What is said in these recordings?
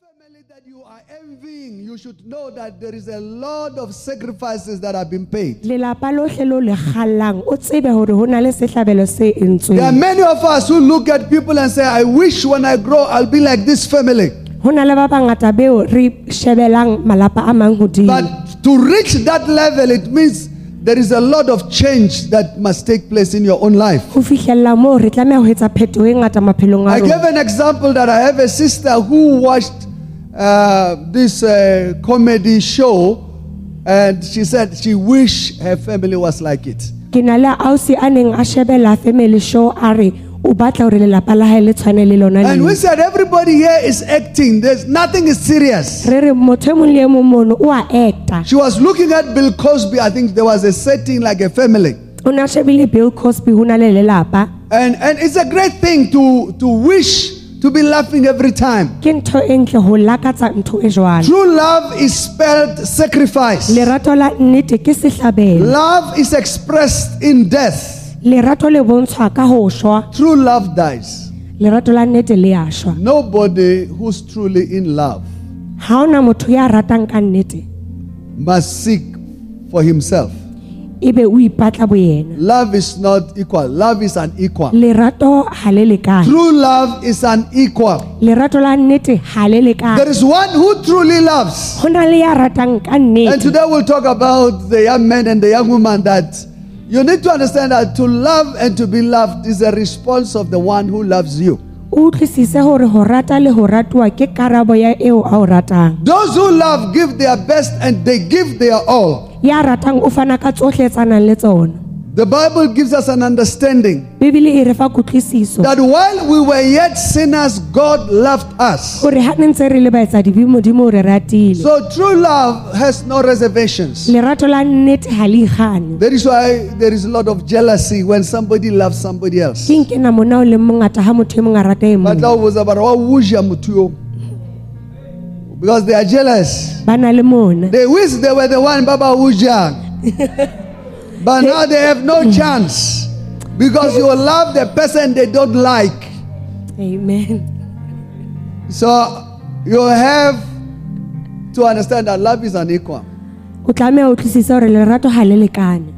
family that you are envying, you should know that there is a lot of sacrifices that have been paid. lelapa lohle leo le kgallang o tsebe hore ho na le sehlabelo se There are entsweng many of us who look at people and say, I wish when I grow I'll be like this family. ho na le ba bangata beo re shebelang malapa a mang hodimo But to reach that level, it means there is a lot of change that must take place in your own life. ho fihlella moo re tlameha ho etsa phetoho e ngata maphelong a I gave an example that I have a sister who watched uh, this uh, comedy show and she said she wished her family was like it. ke na le ausi a neng a shebela family show a re o batla hore lelapa la hae le tshwane le lona And we leo said everybody here is acting. There's nothing is serious. re re motho e mong le e mong mono o a acta She was looking at Bill Cosby. I think there was a setting like a family. o ne a shebile bill cosby ho na le lelapa And, and it's a great thing to, to wish to be laughing every time. ke ntho e ntle ho lakatsa ntho e jwalo True love is spelled sacrifice. lerato la nnete ke sehlabelo Love is expressed in death. lerato le bontshwa ka ho shwa True love dies. lerato la nnete le ya shwa Nobody who's truly in love ha ona motho ya ratang ka nnete must seek for himself. Ebe o ipatla boyena Love is not equal. Love is unequal. lerato ha le lekane True love is unequal. lerato la nnete ha le There lekane is one who truly loves. ho na le ya ratang ka And nnete today we'll talk about the young man and the young woman that you need to understand that to love and to be loved is a response of the one who loves you. o utlwisise hore ho rata le ho ratuwa ke karabo ya eo a o ratang Those who love give their best and they give their all. Ya ratang o fana ka tsohle le tsona The Bible gives us an understanding bebele e re fa kutlwisiso that while we were yet sinners, God loved us. hore ha ne ntse re le baetsadibi modimo o re ratile So true love has no reservations. lerato la nnete ha le ikgane That is why there is a lot of jealousy when somebody loves somebody else. ke nkena mona o leng mongata ha motho e mong a rata e Ba mong botsa ba "Wa o motho yo?" Because they are jealous. They wish they were the one Baba Wujang. but now they have no mm. chance. Because you love the person they don't like. amen So you have to understand that love is unequal. o tlameha o utlwisise hore lerato ha le lekane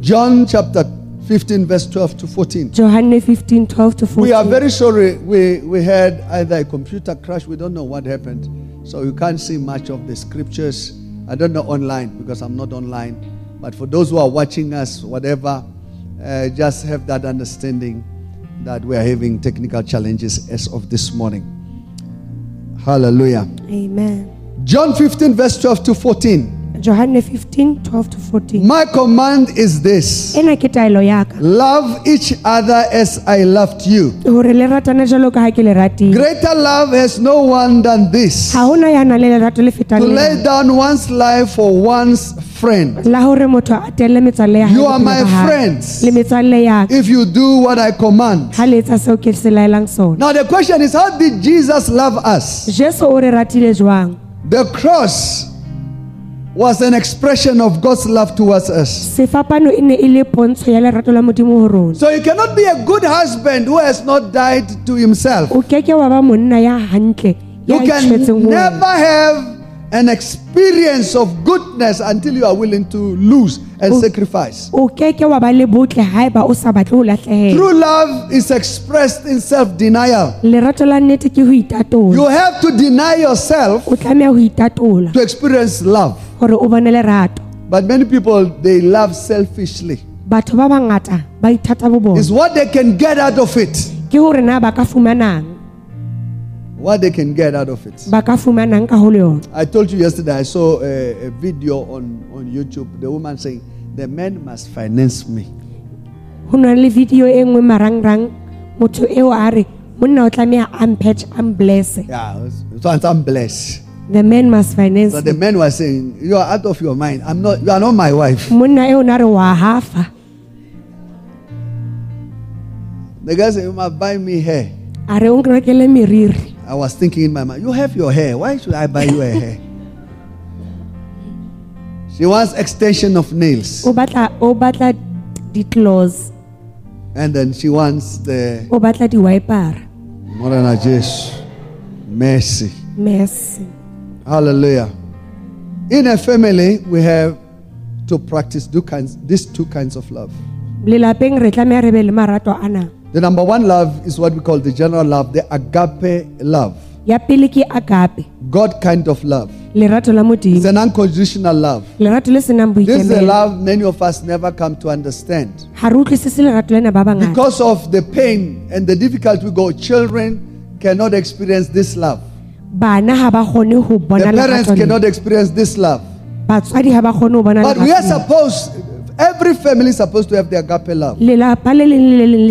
John chapter 15, verse 12 to 14. johanne 15 12 to We are very sorry we, we had either a computer crash, we don't know what happened. So you can't see much of the scriptures. I don't know online because I'm not online. But for those who are watching us, whatever, uh, just have that understanding that we are having technical challenges as of this morning. Hallelujah. amen John 15, verse 12 to 14. Johanne 15 12 to 14 My command is this ena ke taelo ya ka love each other as I loved you. hore le ratane jalo ka ha ke le ratile Greater love has no one than this ha hona ya nang le lerato le to lay down one's life for one's friend. la hore motho a atelle metswalle ya hae You are my friends. le metswalle ya ka If you do what I command. ha le etsa seo ke se laelang sona Now, the question is how did Jesus love us? jesu o re ratile jwang The cross was an expression of God's love towards us. sefapano e ne e le pontsho ya lerato la modimo ho rona So, you cannot be a good husband who has not died to himself. o keke wa ba monna ya hantle You can ho never wena. have an experience of goodness until you are willing to lose and sacrifice. o keke wa ba le botle haeba o sa batle ho lahlehela True love is expressed in self denial. lerato la nnete ke ho itatola You have to deny yourself o tlameha ho itatola to experience love. hore o bone lerato But many people, they love selfishly. batho ba bangata ba ithata bo bona It's what they can get out of it. ke hore na ba ka fumanang What they can get out of it. ba ka fumanang ka ho le yona I told you yesterday, I saw a, a video on, on YouTube. The woman saying, The man must finance me. ho na le video nngwe marangrang motho eo a re monna o a mpatch a Yeah, so I'm blessed. the man must finance So the man was saying, You are out of your mind. I'm not, you are not my wife. monna eo na re The guy said, You must buy me hair. A re o nrekele meriri I was thinking in my mind, You have your hair. Why should I buy you a hair? She wants extension of nails. o batla o di-claws And then she wants the o batla di-wipera Morena Jesus. Mercy. mercy Hallelujah. In a family, we have to practice two kinds, these two kinds of love. Lelapeng re tlameya re be le marato ana The number one love is what we call the general love, the agape love, ya pele ke agape God kind of love. lerato la It's modimo an unconditional love. lerato le senang This is a boikemelo love many of us never come to understand. ga re utlwisise lerato lena ba bangata Because of the pain and the difficulty we go, children cannot experience this love. bana ga ba kgone go The bona parents lerato cannot experience this love. batswadi ga ba kgone go bona But we are lerato supposed, every family is supposed to have the agape love.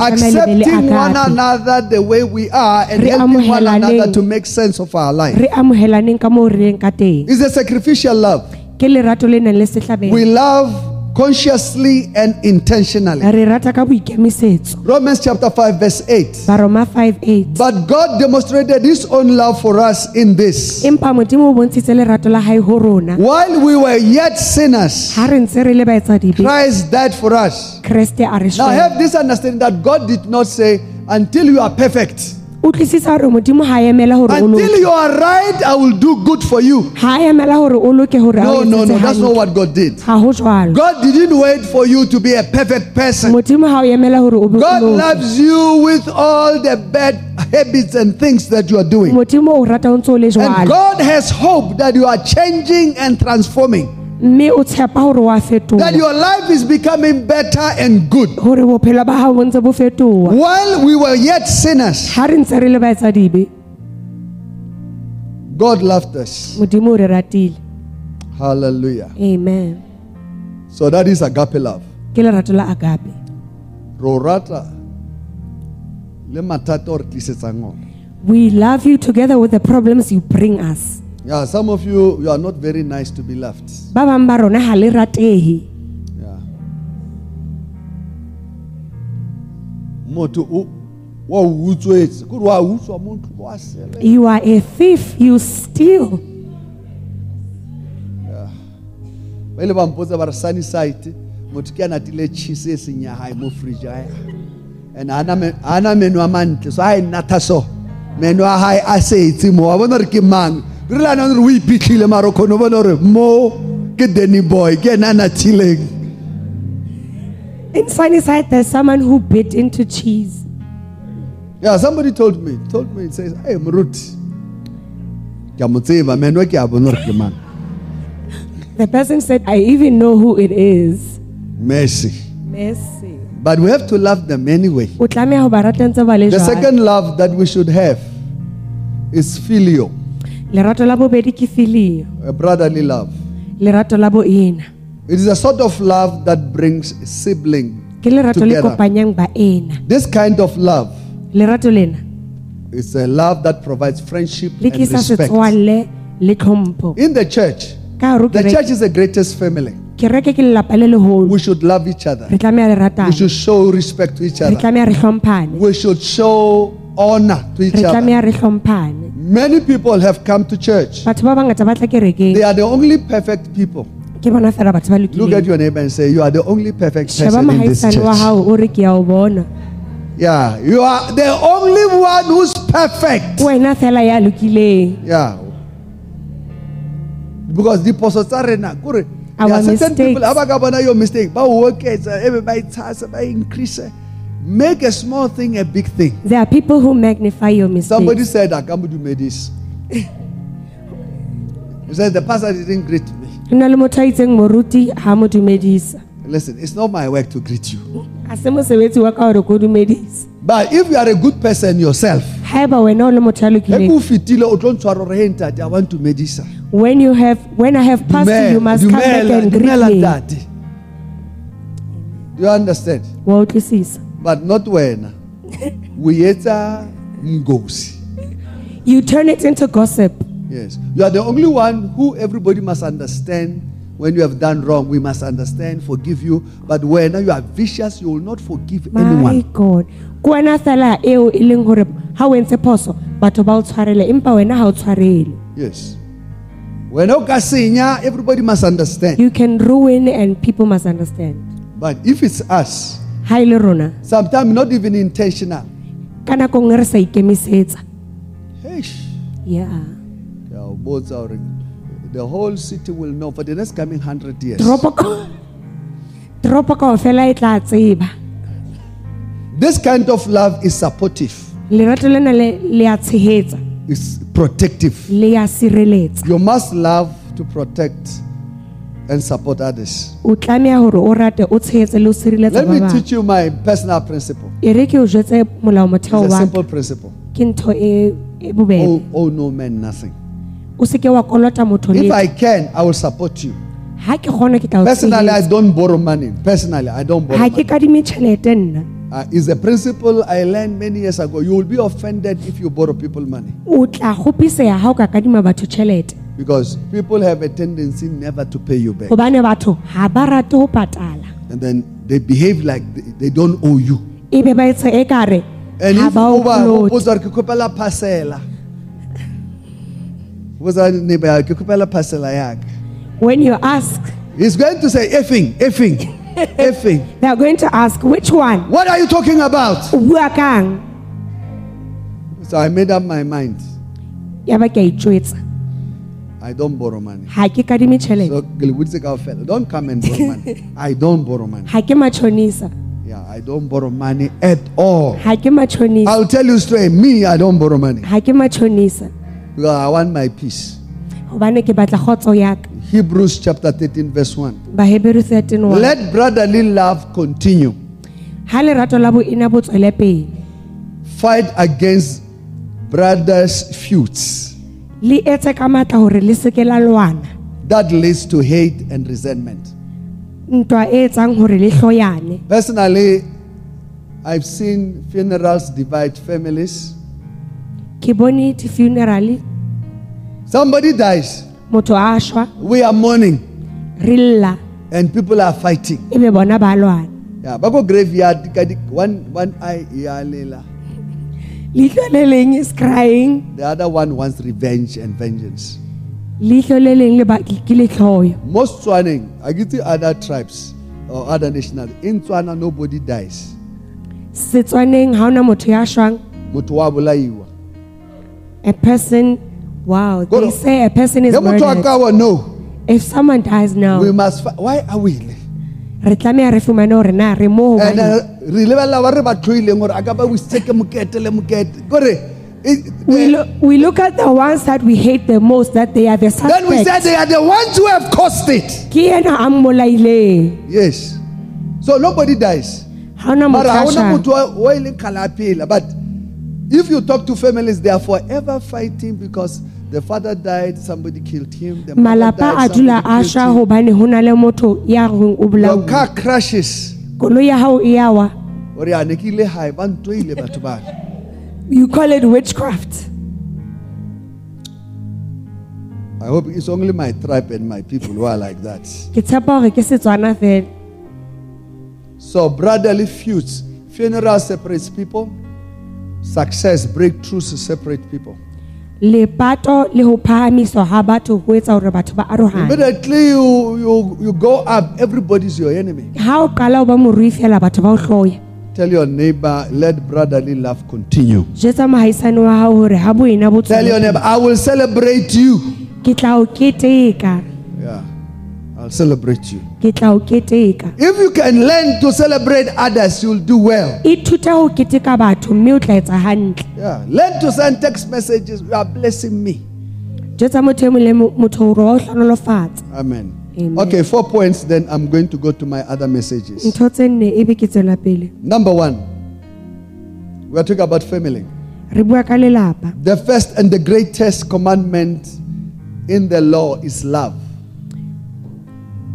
Accepting one another the way we are and helping one another to make sense of our life. re amogelaneng ka moo re leng ka teng It's a sacrificial love. ke lerato le nang le setlhabelo We love consciously and intentionally. re rata ka boikemisetso Romans chapter 5, verse 8. baroma 58 But God demonstrated his own love for us in this. empa modimo o bontshitse lerato la hae ho rona While we were yet sinners, ha re ntse re le baetsadibe Christ died for us. Now have this understanding that God did not say, until you are perfect, utlwisisa hore modimo ha emela hore o until loke you are right, I will do good for you. ha emela hore o loke hore a No, o no, etsetse no, that's not hantle. what God did. ha ho jwalo God didn't wait for you to be a perfect person. modimo ha o emela hore o be o God loke loves you with all the bad habits and things that you are doing. modimo o rata o ntse o le And God has hope that you are changing and transforming, mme o tshepa hore wa that your life is becoming better and good. hore bophelo ba hao bo ntse bo fetoha While we were yet sinners, ha re ntse re le baetsadibe God loved us. modimo o re ratile Hallelujah. amen So that is agape love. ke lerato la agape Ro rata le mathata o re tlisetsang ona. we love you together with the problems you bring us Yeah, some of you you are not very nice to be loved. ba bang ba rona ha le ratehe Yeah. Motho o wa utswetse. Ke wa utswa motho wa sele. you are a thief you steal Ba ile ba mpotsa ba re sunny side motho ke a natile cheese e seng ya hae mo fridge ya hae. And ana me ana menu a mantle so ha e natha so. Menu a hae a setse wa bona ke mang. Re la re o iphitlhile mara o kgone ho bona hore mo ke Danny boy ke ena a nathileng. in sunny side there's someone who bit into cheese Yeah, somebody told me, told me, it says, hey, Mruti. Ke a mo tseba, meno ke a bona hore ke mang. the person said i even know who it is Mercy. mercy But we have to love them anyway. o tlameha ho ba rata ntse ba le The second love that we should have is filial, lerato la bobedi ke filio a brotherly love. lerato la boena It is a sort of love that brings sibling ke lerato le together. kopanyang baena This kind of love lerato lena is a love that provides friendship le and tlisa respect. setswalle le tlhompho In the church, ka hare ho the kereke- church is the greatest family. kereke ke lelapa le leholo We should love each other. re tlameha le We ratane should show respect to each re other. tlameha re hlomphane We should show honor to each re other. tlameha re hlomphane Many people have come to church. batho ba bangata ba tla kerekeng They are the only perfect people. ke bona fela batho ba Look at your neighbor and say, You are the only perfect person in this church. hao o re ke a o bona Yeah, you are the only one who's perfect. wena fela ya lokileng Yeah. Because the apostle tsa rena kore there Our are certain people mistakes. ka your mistake ba o oketsa ebe ba itshasa ba increase make a small thing a big thing. There are people who magnify your mistakes. somebody said akamudumedis he said the pastor didn't greet me. Ho na le motho a itseng moruti ha mo listen it's not my work to greet you. A se mosebetsi wa ka hore ko dumedisa but if you are a good person yourself haeba wena o le motho ya Ebe lokileng o fetile o tlo ntshwara hore hey ntate i want to medisa. When you have when i have passed you, you must come back and greet me. do you understand? Wa utlwisisa but not wena. O etsa ngosi. You turn it into gossip. Yes. You are the only one who everybody must understand. When you have done wrong we must understand forgive you. But when you are vicious you will not forgive my anyone. God. Ke wena fela eo e leng hore ha o entse phoso batho ba o tshwarele empa wena ha o tshwarele. Yes. Wena o ka senya everybody must understand. You can ruin and people must understand. But if it's us ha rona. Sometimes not even intentional. Ka nako nngwe re sa ikemisetsa. Eish. yeah. Ke a o botsa hore The whole city will know for the next coming hundred years. toropo ka- toropo kaofela e tla tseba. This kind of love is supportive, lerato lena le le a tshehetsa. It's protective. le ya sireletsa. You must love to protect and support others. o tlameha hore o rate o tshehetse le o sireletsa Let me teach you my personal principle. re ke o jwetse molao motheo It's a simple principle. ke ntho bobebe Oh, oh no man, nothing. o seke wa kolota motho If I can, I will support you. ha ke kgona ke tla o Personally, I don't borrow money. Personally, I don't borrow money. kadime tjhelete nna Uh, it's a principle I learned many years ago. You will be offended if you borrow people money o tla kgopiseha ha o ka kadima batho tjhelete because people have a tendency never to pay you back. hobane batho ha ba rate ho patala And then they behave like they, they don't owe you. ebe ba etse e kare And ha if ba o over kolota. botsa hore ke kopela parcela. Botsa neighbor ke kopela parcela ya ka. when you ask He's going to say effing, effing, effing. they are going to ask which one What are you talking about? o bua kang So I made up my mind. ya ba ke a itjwetsa I don't borrow money. ha ke kadime tjhelete So ke le boditse kaofela, don't come and borrow money. I don't borrow money. ha ke matjhonisa Yeah, I don't borrow money at all. ha ke matjhonisa I'll tell you straight, me, I don't borrow money ha ke matjhonisa because I want my peace. hobane ke batla kgotso ya ka Hebrews chapter 13, verse 1. baheberi 13 Let brotherly love continue. ha lerato la boena bo tswele pele Fight against brothers' feuds le etse ka matla hore le seke la lwana that leads to hate and resentment. ntwa e etsang hore le hloyane Personally, I've seen funerals divide families. ke bone di-funeral Somebody dies, motho a shwa we are mourning, re lla and people are fighting. ebe bona ba lwana Yeah, ba go graveyard ka di- one one eye lela. Leihlo le leng is crying The other one wants revenge and vengeance. leihlo le leng le ba- ke letlhoyo Most Tswaneng, I get the other tribes or other nationals. In Tswana, nobody dies. setswaneng ha ona motho ya shwang Motho wa bolaiwa. a person wow they say a person is Ge motho a murdered ka wa, no. if someone dies now We must. Fi- why are we? Re tlameha re fumane hore na re mo And hobane uh, re lebelela ba re gore a ka ba wisitse ke mokete le mokete. Kore we, eh, lo- we look at the ones that we hate the most that they are the then we say suspect they are the ones who have caused it. Ke yena a mmolaileng. Yes. So nobody dies. Ha ona mara motho ga ona shwang motho wa- wa e leng kgale a phela but if you talk to families they are forever fighting because the father died somebody killed him the malapa a dula a shwa hobane ho na le motho ya reng o bolauwe car crashes. Koloi ya hao e ya wa. Ore a ne ke ile hae ba ntwaile batho bale you call it witchcraft. I hope it's only my tribe and my people who are like that. Ke tshepa hore ke setswana fela. So brotherly feuds, funeral separates people. Success, breakthroughs separate people. Lepato le ho phahamiswa ha batho ho etsa hore batho ba arohane Immediately you, you, you go up, everybody's your enemy. ha o qala o ba morui fela batho ba o hloya Tell your neighbor, let brotherly love continue. jetsa mohaisane wa hao hore ha boena bo Tell your tswele neighbor, I will celebrate you. ke tla o keteka I'll celebrate you. ke tla o keteka If you can learn to celebrate others, you'll do well. ithute ho keteka batho mme o tla Yeah, learn to send text messages. You are blessing me. jetsa motho mong le mong- motho hore wa o hlonolofatsa Amen. Amen. Okay, four points. Then I'm going to go to my other messages. ntho tse nne ebe ke tswela pele Number one, we are talking about family. re bua ka lelapa The first and the greatest commandment in the law is love.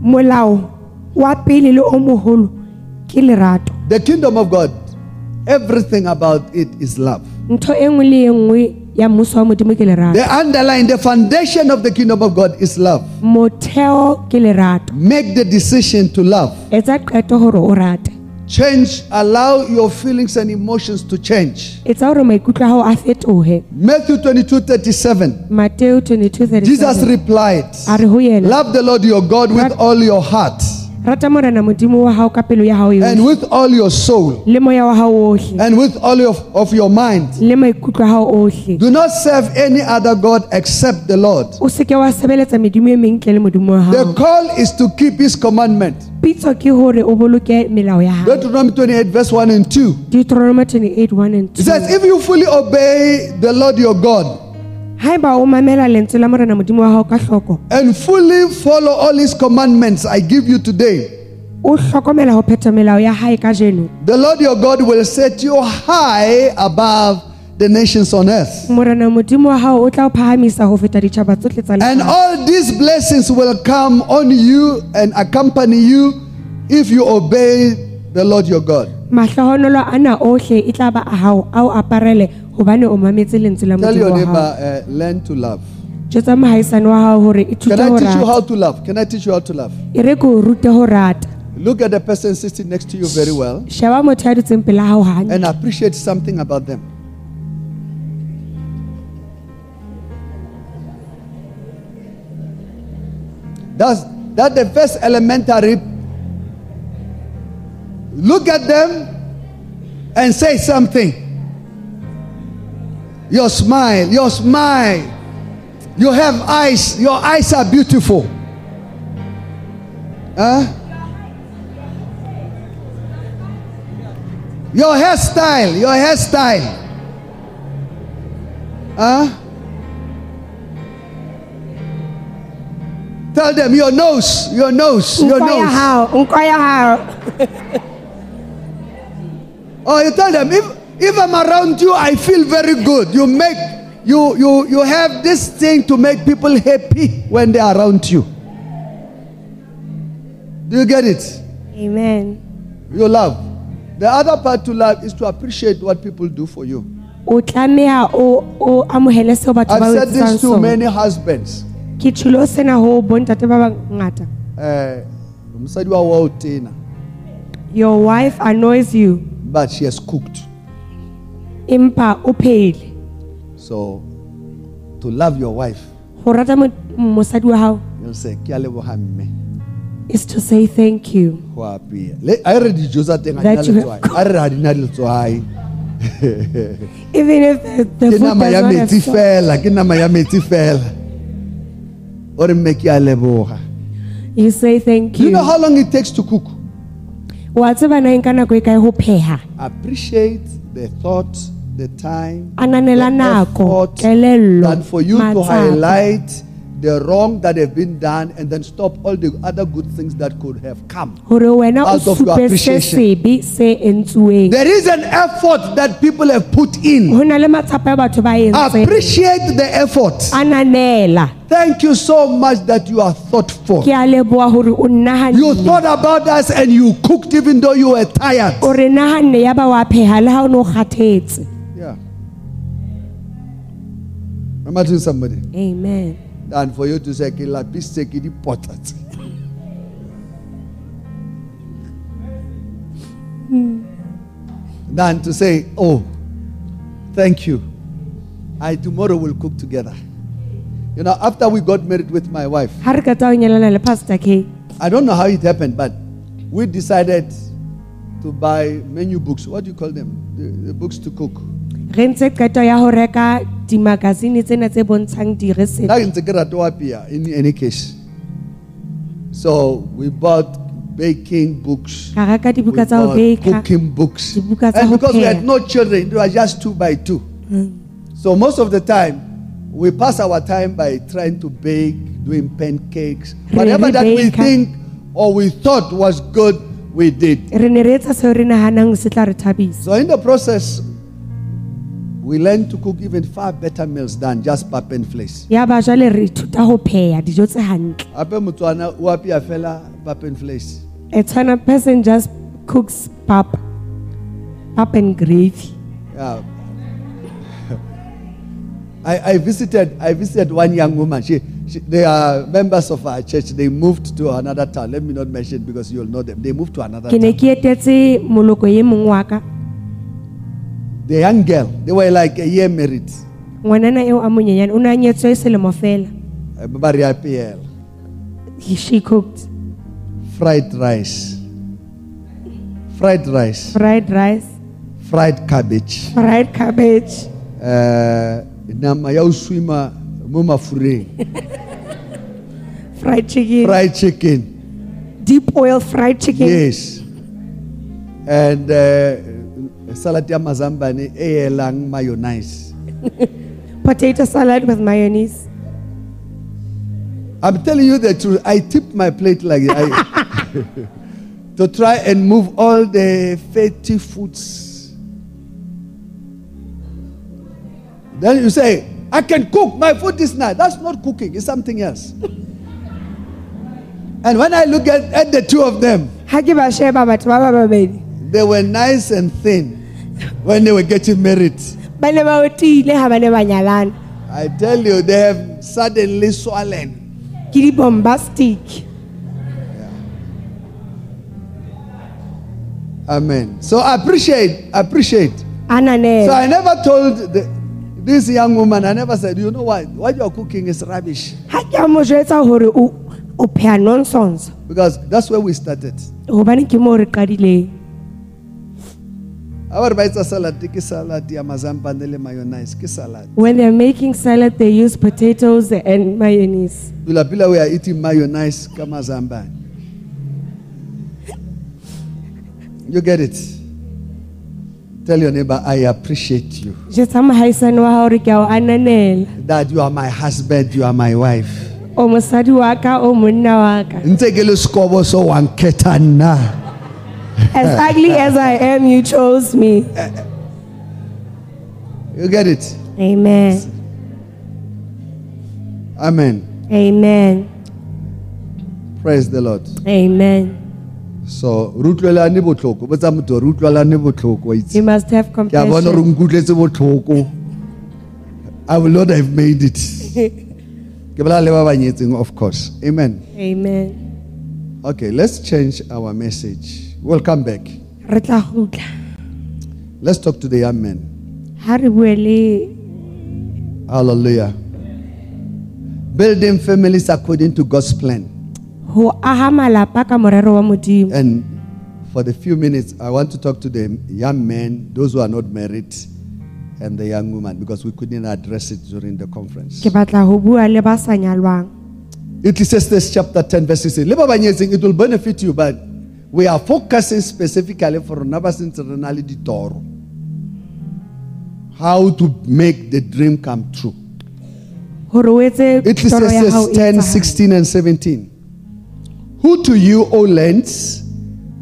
Molao wa pele le o moholo ke lerato The kingdom of God, everything about it is love. ntho e nngwe le e nngwe ya mmuso wa modimo ke lerato The underlying, the foundation of the kingdom of God is love. motheo ke lerato Make the decision to love. etsa qeto hore o rate Change, allow your feelings and emotions to change. etsa hore maikutlo a hao a fetohe Matthew 22 37. mateo 22 Jesus replied, a re ho yena Love the Lord your God with all your heart, rata morena modimo wa hao ka pelo ya hao and with all your soul le moya wa hao ohle and with all of, of your mind. le maikutlo a hao ohle Do not serve any other God except the Lord. o seke wa sebeletsa medimo e meng ntle le modimo wa The hao call is to keep his commandment. pitso ke hore o boloke melao ya hao Deuteronomy 28, verse 1 and 2. deuteronomy 28 1 and 2 It says, If you fully obey the Lord your God and fully follow all his commandments I give you today, o hlokomela ho phetha melao ya hae ka jeno the Lord your God will set you high above the nations on earth. morena modimo wa hao o tla o phahamisa ho feta ditjhaba tsohle tsa And all these blessings will come on you and accompany you if you obey the Lord your God. mahlahonolo ana ohle e tla ba a hao a o aparele hobane o mametse lentswe la Tell modimo your wa neighbor, hao uh, learn to love. jwetsa mohaisane wa hao hore Can I ho teach you how to love? Can I teach you how to love? e re ke o rute ho rata Look at the person sitting next to you very well sheba motho ya dutseng pela hao hantle and appreciate something about them. That's that the first elementary. Look at them and say something. Your smile, your smile. You have eyes, your eyes are beautiful. Huh? Your hairstyle, your hairstyle. Huh? Tell them your nose, your nose, your nose. hao Oh, you tell them if if I'm around you, I feel very good. You make you you you have this thing to make people happy when they are around you. Do you get it? amen You love. The other part to love is to appreciate what people do for you. o tlameha o o amohele seo batho ba I've said this to many husbands. ke tshilo sena ho bontate ba bangata eh, mosadi wa wa o tena, your wife annoys you but she has cooked. empa o phehile So, to love your wife, ho rata mo- mosadi wa hao you'll say, "Ke a leboha mme." is to say thank you Ho apea. Le- a re dijo tsa teng ha di na That you have letswai. A re re ha di even if the, the food does not have metsi salt, fela, ke nama ya metsi fela. O re mme ke a leboha. you say thank you. Do you you know how long it takes to cook? Wa tseba na nka nako e kae ho pheha? Appreciate the thought, the time, ananela nako kelello that for you to highlight the wrong that have been done and then stop all the other good things that could have come. hore wena o Out of your appreciation. sebe se entsuweng There is an effort that people have put in. ho na le matsapa ya batho ba entseng Appreciate the effort. Thank you so much that you are thoughtful. ke a leboha hore o You thought about us and you cooked even though you were tired. o re nahanne ya ba wa pheha le ha o ne o kgathetse Yeah. Am I telling somebody? amen And for you to say, "Ke lapise ke dipota tse." Than to say, oh, thank you. I tomorrow will cook together. You know, after we got married with my wife, ha re qeta ho nyalana le pastor k I don't know how it happened, but we decided to buy menu books. What do you call them? The, the books to cook. Re ntse qeto ya ho reka dimagazine tsena tse bontshang di-recipe Nna ke ntse ke rata ho apea in any case. So we bought baking books. ka reka dibuka tsa ho bought beka cooking books. Dibuka tsa And ho because we pheha. had no children, it was just two by two. Mm. So most of the time, we pass our time by trying to bake, doing pancakes. Whatever that we bake-a. think or we thought was good, we did. re ne re etsa seo re nahanang se tla re thabisa So in the process, we learned to cook even far better meals than just pap and flesh. ya ba jwale re ithuta ho pheha dijo tse hantle Ape Motswana o apea fela pap and flesh. a tshwana person just cooks pap pap and gravy Yeah. I, I visited I visited one young woman. She, she they are members of our church. They moved to another town. Let me not mention because you'll know them. They moved to another ke ne town. ke etetse moloko ye mong wa ka The young girl, they were like a year married. ngwanana eo a monyenyane o ne a nyetswe selemo fela. Eh, ba re apeela. He- she cooked. Fried rice, fried rice, fried rice. Fried cabbage, fried cabbage. Uh, nama ya o swima mo mafureng, fried chicken. Fried chicken, deep oil fried chicken. Yes, and uh, salad ya mazambane e eh, mayonnaise. potato salad with mayonnaise I'm telling you the truth. I tip my plate like I, to try and move all the fatty foods. Then you say, I can cook. My food is nice. That's not cooking, it's something else. and when I look at, at the two of them, they were nice and thin when they were getting married. ba ne ba otile ha ba ne ba nyalana I tell you, they have suddenly swollen. ke di-bombastic Amen. So I appreciate, appreciate. a So I never told the, this young woman, I never said, you know what, what you're cooking is rubbish. ha ke a mo jwetsa hore o o pheya Because that's where we started. When they're making salad they use potatoes and mayonnaise Pila pila we are eating mayonnaise ka mazambane. You get it? Tell your neighbor, I appreciate you. jetsa mohaisane wa hao re ke a o ananela That you are my husband, you are my wife. o mosadi wa ka o monna wa ka Ntse ke le sekobo so wa nketha nna. As ugly as i am you chose me. You get it? amen. Amen. amen. Praise the Lord. amen. So rutlwelane botlhoko. Botsa motho re utlwelane botlhoko itse. You must have ke a bona re compassion. nkutletse botlhoko. I will not have made it. Ke bolela le ba ba nyetseng of course. Amen. Amen. Okay let's change our message we'll come back. Re tla gutla let's talk to the young men ha re bue le hallelujah. Building families according to God's plan. ho aha malapa ka morero wa modimo. And for the few minutes I want to talk to the young men those who are not married and the young woman because we couldn't address it during the conference. Ke batla ho bua le ba sa nyalwang. Ecclesiastes chapter 10, verse 16. Le ba ba nyetseng, It will benefit you, but we are focusing specifically for rona ba sentse re na. How to make the dream come true. hore o etse toro ya hao Ecclesiastes e 10, 16, and 17. Who to you, O lands,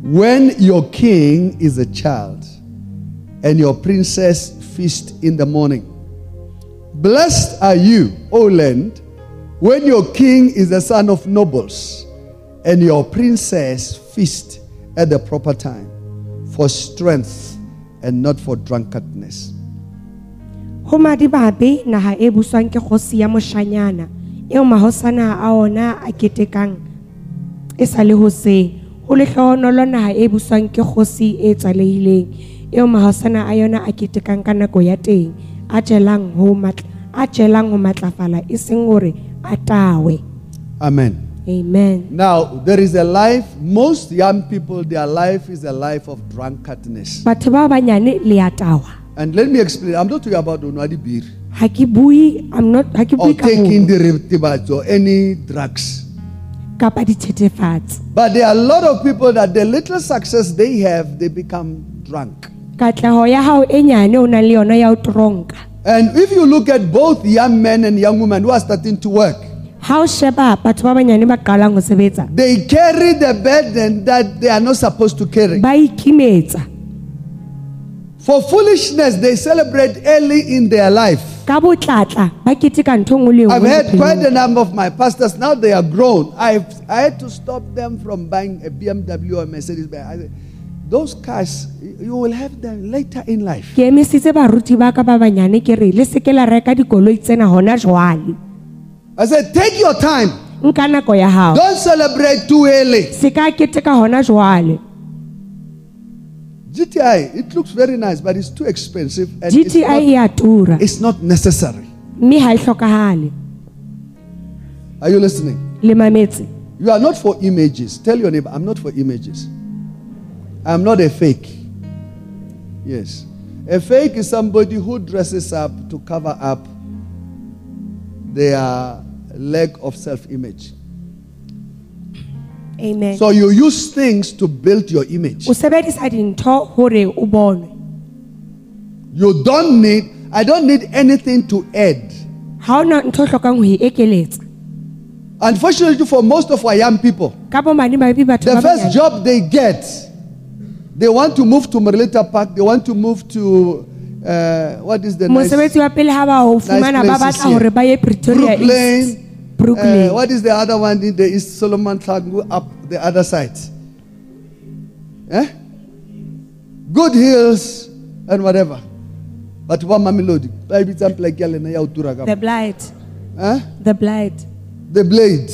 when your king is a child and your princess feast in the morning? Blessed are you, O land, when your king is a son of nobles and your princess feast at the proper time for strength and not for drunkenness. ho madibabe naha e buswang ke kgosi ya moshanyana eo mahosana a ona a ketekang e sa le ho lehlohonolo naha e buswang ke kgosi e eo mahosana a yona a ketekang ka nako ya teng a jelang ho matla a jelang ho matlafala e seng hore a tawe Amen. Amen Now, there is a life, most young people, their life is a life of drunkardness. batho ba banyane le ya tawa And let me explain. I'm not talking about Onwadi beer i'm not or taking retibats or any drugs. But there are a lot of people that the little success they have, they become drunk. katleho ya hao nyane o nang le yona ya ho tronka And if you look at both young men and young women who are starting to work, ha o sheba batho ba banyane ba qalang ho sebetsa they carry the burden that they are not supposed to carry. ba ikimetsa For foolishness, they celebrate early in their life. ka botlatla ba keteka ntho nngwe le I've nngwe had quite a number of my pastors, now they are grown. I've, I had to stop them from buying a BMW or a Mercedes Benz. I said, Those cars, you will have them later in life. ke emisitse baruti ba ka ba banyane ke re le seke la reka dikoloi tsena hona jwale I said, Take your time. nka nako ya hao Don't celebrate too early. se ka keteka hona jwale GTI, it looks very nice, but it's too expensive. And it's, gti not, e a tura it's not necessary. mme ha e hlokahale Are you listening? le mametse You are not for images. Tell your neighbor, I'm not for images. I'm not a fake. Yes. A fake is somebody who dresses up to cover up their lack of self image. amen So you use things to build your image. o sebedisa dintho hore o bonwe You don't need, I don't need anything to add. ha ona ntho o hlokang ho ekeletsa Unfortunately, for most of our young people, ka bomadimabe batho the first job they get, they want to move to Moreleta Park, they want to move to, uh, what is the nice, mosebetsi wa pele ha ba o fumana ba places here. hore ba ye pretoria Brooklyn. Brooklyn Uh, what is the other one in the East Solomon Tlagu up the other side? Eh? Good hills and whatever. But one mamelodi. Baby temple like yale na ya utura ka. the blight Eh? the blight The blade.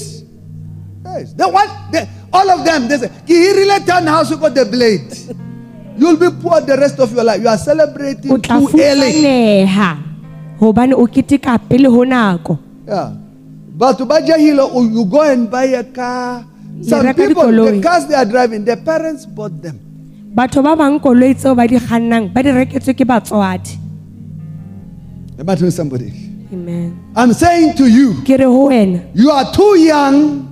Yes. The one, the, all of them, they say, Kihirile townhouse, you got the blade. You'll be poor the rest of your life. You are celebrating too early. fumaneha hobane o keteka pele ho nako Yeah. But to buy jahilo, you go and buy a car. Some people, the cars they are driving, their parents bought them. batho ba bang koloi tseo ba di kgannang ba di reketswe ke batswadi Am I telling somebody? amen I'm saying to you, ke re ho wena you are too young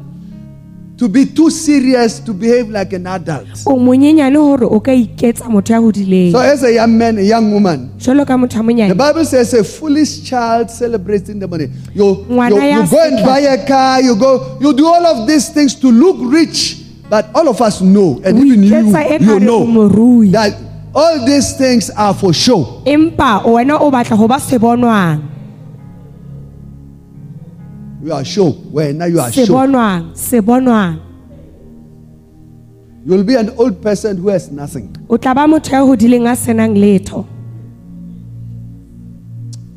to be too serious to behave like an adult. o monyenyane hore o ka iketsa motho ya hodileng So, as a young man, a young woman, jwalo ka motho a the monyane Bible says a foolish child celebrates in the morning. You, Ngwana you, ya you go and buy a car, you go, you do all of these things to look rich. But all of us know, and O even you, iketsa you o know, morui that all these things are for show. empa wena o batla ho ba sebonwang You are show. When now you are show. sebonwang sebonwang You'll be an old person who has nothing. o tla ba motho ya hodileng a senang letho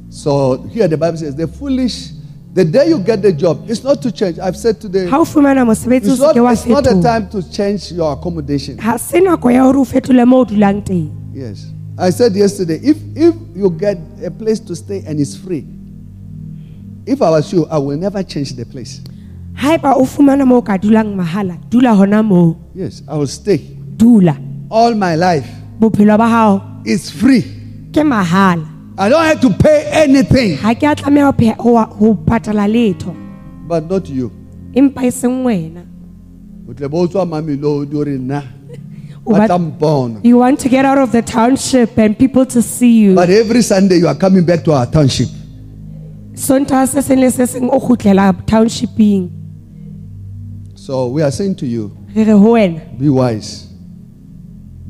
So here the Bible says the foolish, the day you get the job, it's not to change. I've said today, o fumana mosebetsi o it's not, seke wa it's not a time to change your accommodation. ha se nako ya hore o fetole moo o dulang teng Yes. I said yesterday, if if you get a place to stay and it's free, if I was you, I will never change the place. haeba o fumana moo ka dulang mahala dula hona moo Yes, I will stay. dula All my life. bophelo ba hao It's free. ke mahala I don't have to pay anything. ha ke a tlameha ho phe- ho ho patala letho But not you. empa e seng wena O tle bo tswa Mamelodi o re nna, O ba tla mpona. you want to get out of the township and people to see you But every Sunday you are coming back to our township. Sontaha se seng le se seng o kgutlela townshipeng So we are saying to you, re re ho wena be wise.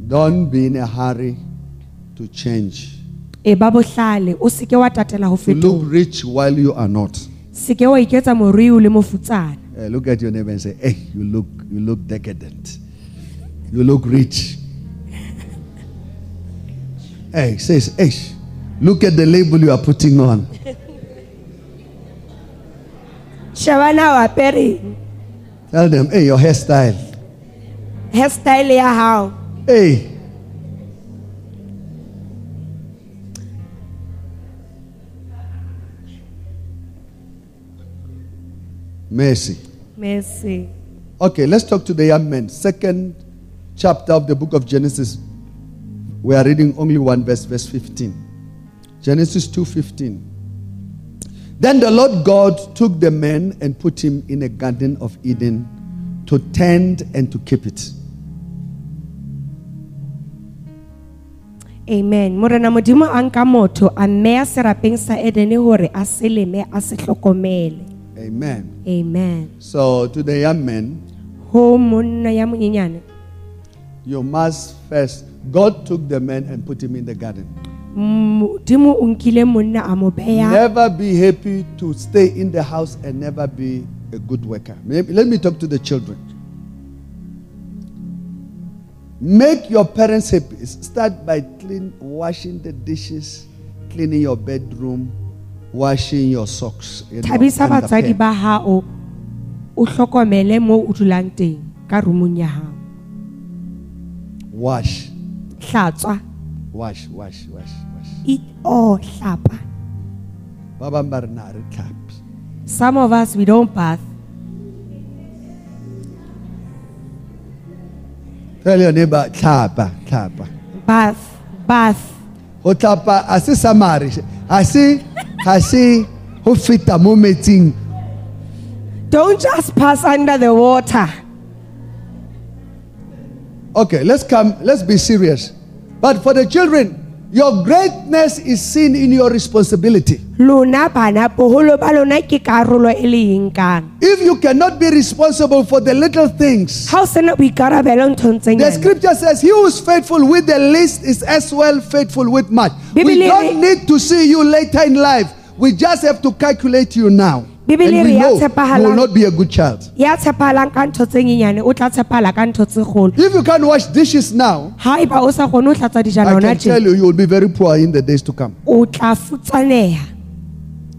Don't be in a hurry to change. e ba bohlale o seke wa tatela ho To look rich while you are not. seke wa iketsa morui o le mofutsana Eh, look at your neighbor and say, "Hey, you look, you look decadent. You look rich." hey, says, "Hey, look at the label you are putting on." shabana apereng Tell them, "Hey, your hairstyle. hairstyle ya how? Hey." Mercy. mercy Okay, let's talk to the young men. Second chapter of the book of Genesis. We are reading only one verse, verse 15. Genesis 2:15. Then the Lord God took the man and put him in a garden of Eden to tend and to keep it. amen morena modimo a nka motho a mmeya serapeng sa edene hore a se leme a se hlokomele Amen. amen So to the young men, ho monna ya monyenyane you must first God took the man and put him in the garden. Modimo o nkile monna a mo beya Never be happy to stay in the house and never be a good worker. Let me talk to the children. Make your parents happy. Start by clean, washing the dishes, cleaning your bedroom, washing your socks. you know, thabisa ba hao o hlokomele moo o dulang teng ka roomong ya hao Wash, hlatswa wash, wash, wash, wash. eat all hlapa Ba bang ba re na ha re tlhape. some of us we don't bath Tell your neighbor, tlapa, tlapa. bath bath Ho tlapa a se summary. Ha se se ho feta mo metsing. don't just pass under the water Okay, let's come. Let's be serious. But for the children, your greatness is seen in your responsibility. lona bana boholo ba lona karolo le eng kang If you cannot be responsible for the little things, ha o sena boikarabelo nthong tse the scripture says, He who is faithful with the least is as well faithful with much. We don't need to see you later in life. We just have to calculate you now. Bibele re ya you will not be a good child. ya tshepahalang ka ntho tse nyenyane o tla tshepahala ka ntho tse kgolo If you can't wash dishes now, ha eba o sa kgone ho hlatswa dijana I can tell you, you will be very poor in the days to come. o tla futsaneha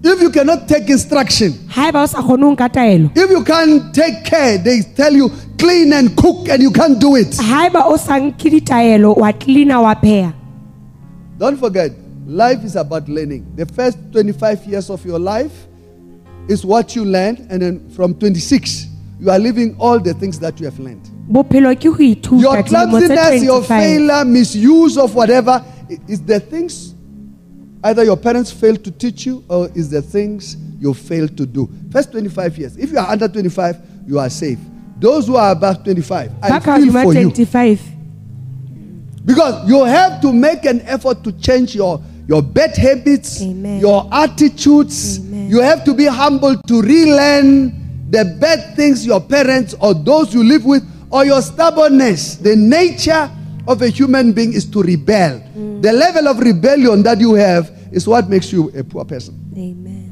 If you cannot take instruction, ha eba o sa kgone ho nka taelo if you can't take care, they tell you clean and cook and you can't do it. ha eba o sa nke ditaelo wa cleana wa pheha Don't forget, life is about learning. The first 25 years of your life is what you learned, and then from 26, you are living all the things that you have learned. bophelo ke ho ithuta Your clumsiness, your failure, misuse of whatever is the things either your parents failed to teach you or is the things you failed to do. First 25 years. If you are under 25, you are safe. Those who are above 25, I ba ka feel for you. 25 Because you have to make an effort to change your, your bad habits, Amen. your attitudes. Amen. You have to be humble to relearn the bad things your parents or those you live with, or your stubbornness. The nature of a human being is to rebel. Mm. The level of rebellion that you have is what makes you a poor person. amen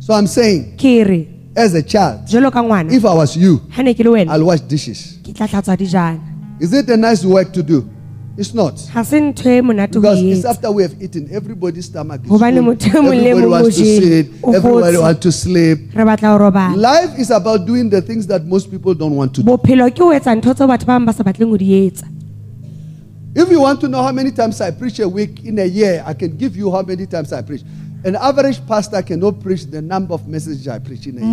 So I'm saying, Kiri. as a child, jalo ka ngwana if I was you, ha ne ke le wena I'll wash dishes. ke tla hlatswa dijana Is it a nice work to do? It's not. ha se ntho monate ho Because it's after we have eaten, everybody's stomach is full. motho mong le Everybody wants to sit. Everybody wants to sleep. re batla ho robala Life is about doing the things that most people don't want to do. bophelo ke ho etsa ntho tseo batho ba bang ba sa batleng ho di etsa If you want to know how many times I preach a week in a year, I can give you how many times I preach. An average pastor cannot preach the number of messages I preach in a year.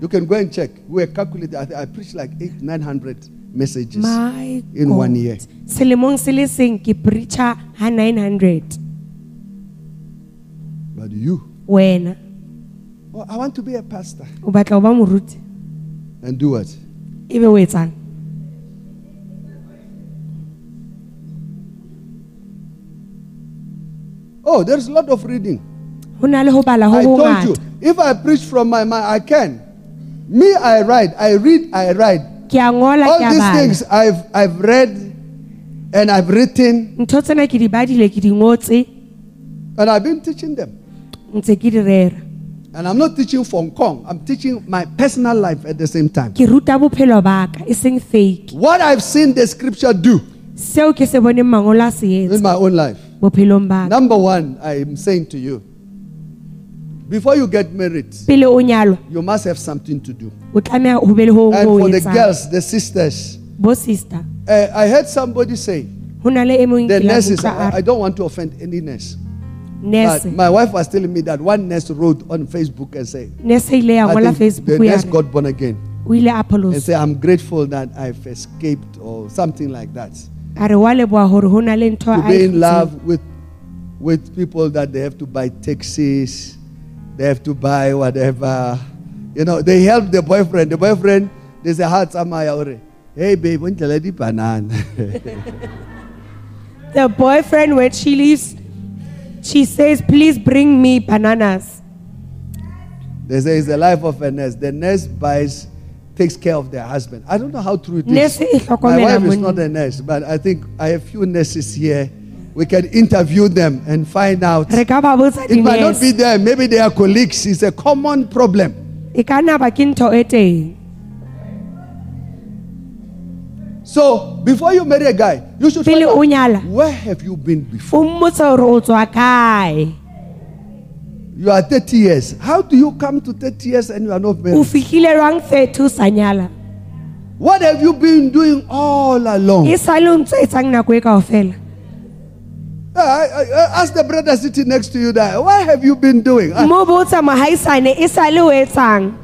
You can go and check. We calculated. I, I preached like eight, nine hundred messages my in God. one year. selemong se le seng ke preacher ha 900 But you, wena oh, I want to be a pastor o batla ho ba moruti and do what? ebe o etsang Oh, there's a lot of reading. ho na le ho bala ho I told you, if I preach from my mind, I can. Me, I write. I read, I write. ke a ngola All these things I've, I've read and I've written ntho tsena ke di badile ke di ngotse and I've been teaching them. ntse ke di rera And I'm not teaching Hong Kong. I'm teaching my personal life at the same time. ke ruta bophelo ba seng fake What I've seen the scripture do seo ke se boneng mangolo a se in my own life. Number one, I'm saying to you, before you get married, pele o nyalwa you must have something to do. o tlameha ho be le ho And for the girls, the sisters, sister uh, I heard somebody say, ho na le mong the nurses, I, I don't want to offend any nurse. nurse But my wife was telling me that one nurse wrote on Facebook and said, nurse ile I ngola think the nurse got born again. o ile a And say, I'm grateful that I've escaped or something like that. a re wa leboha hore ho na le ntho To be in love with, with people that they have to buy taxis, they have to buy whatever. You know, they help the boyfriend. The boyfriend, there's a heart somewhere. Hey, babe, let it banana? the boyfriend when she leaves she says please bring me bananas They say it's the life of a nurse. The nurse buys, takes care of their husband. I don't know how true it is. Eh, My wife is not a nurse, but I think I have few nurses here. We can interview them and find out. re ka ba botsa It might not be them. Maybe they are colleagues. It's a common problem. ka nna ba ke ntho teng So before you marry a guy, you should find out where have you been before. o mmotse hore o tswa kae You are 30 years. How do you come to 30 years and you are not married? fihlile jwang 30 o sa nyala What have you been doing all along? Uh, uh, ask the brother sitting next to you that, what have you been doing? Uh, Mo botsa mohaisane sa le o etsang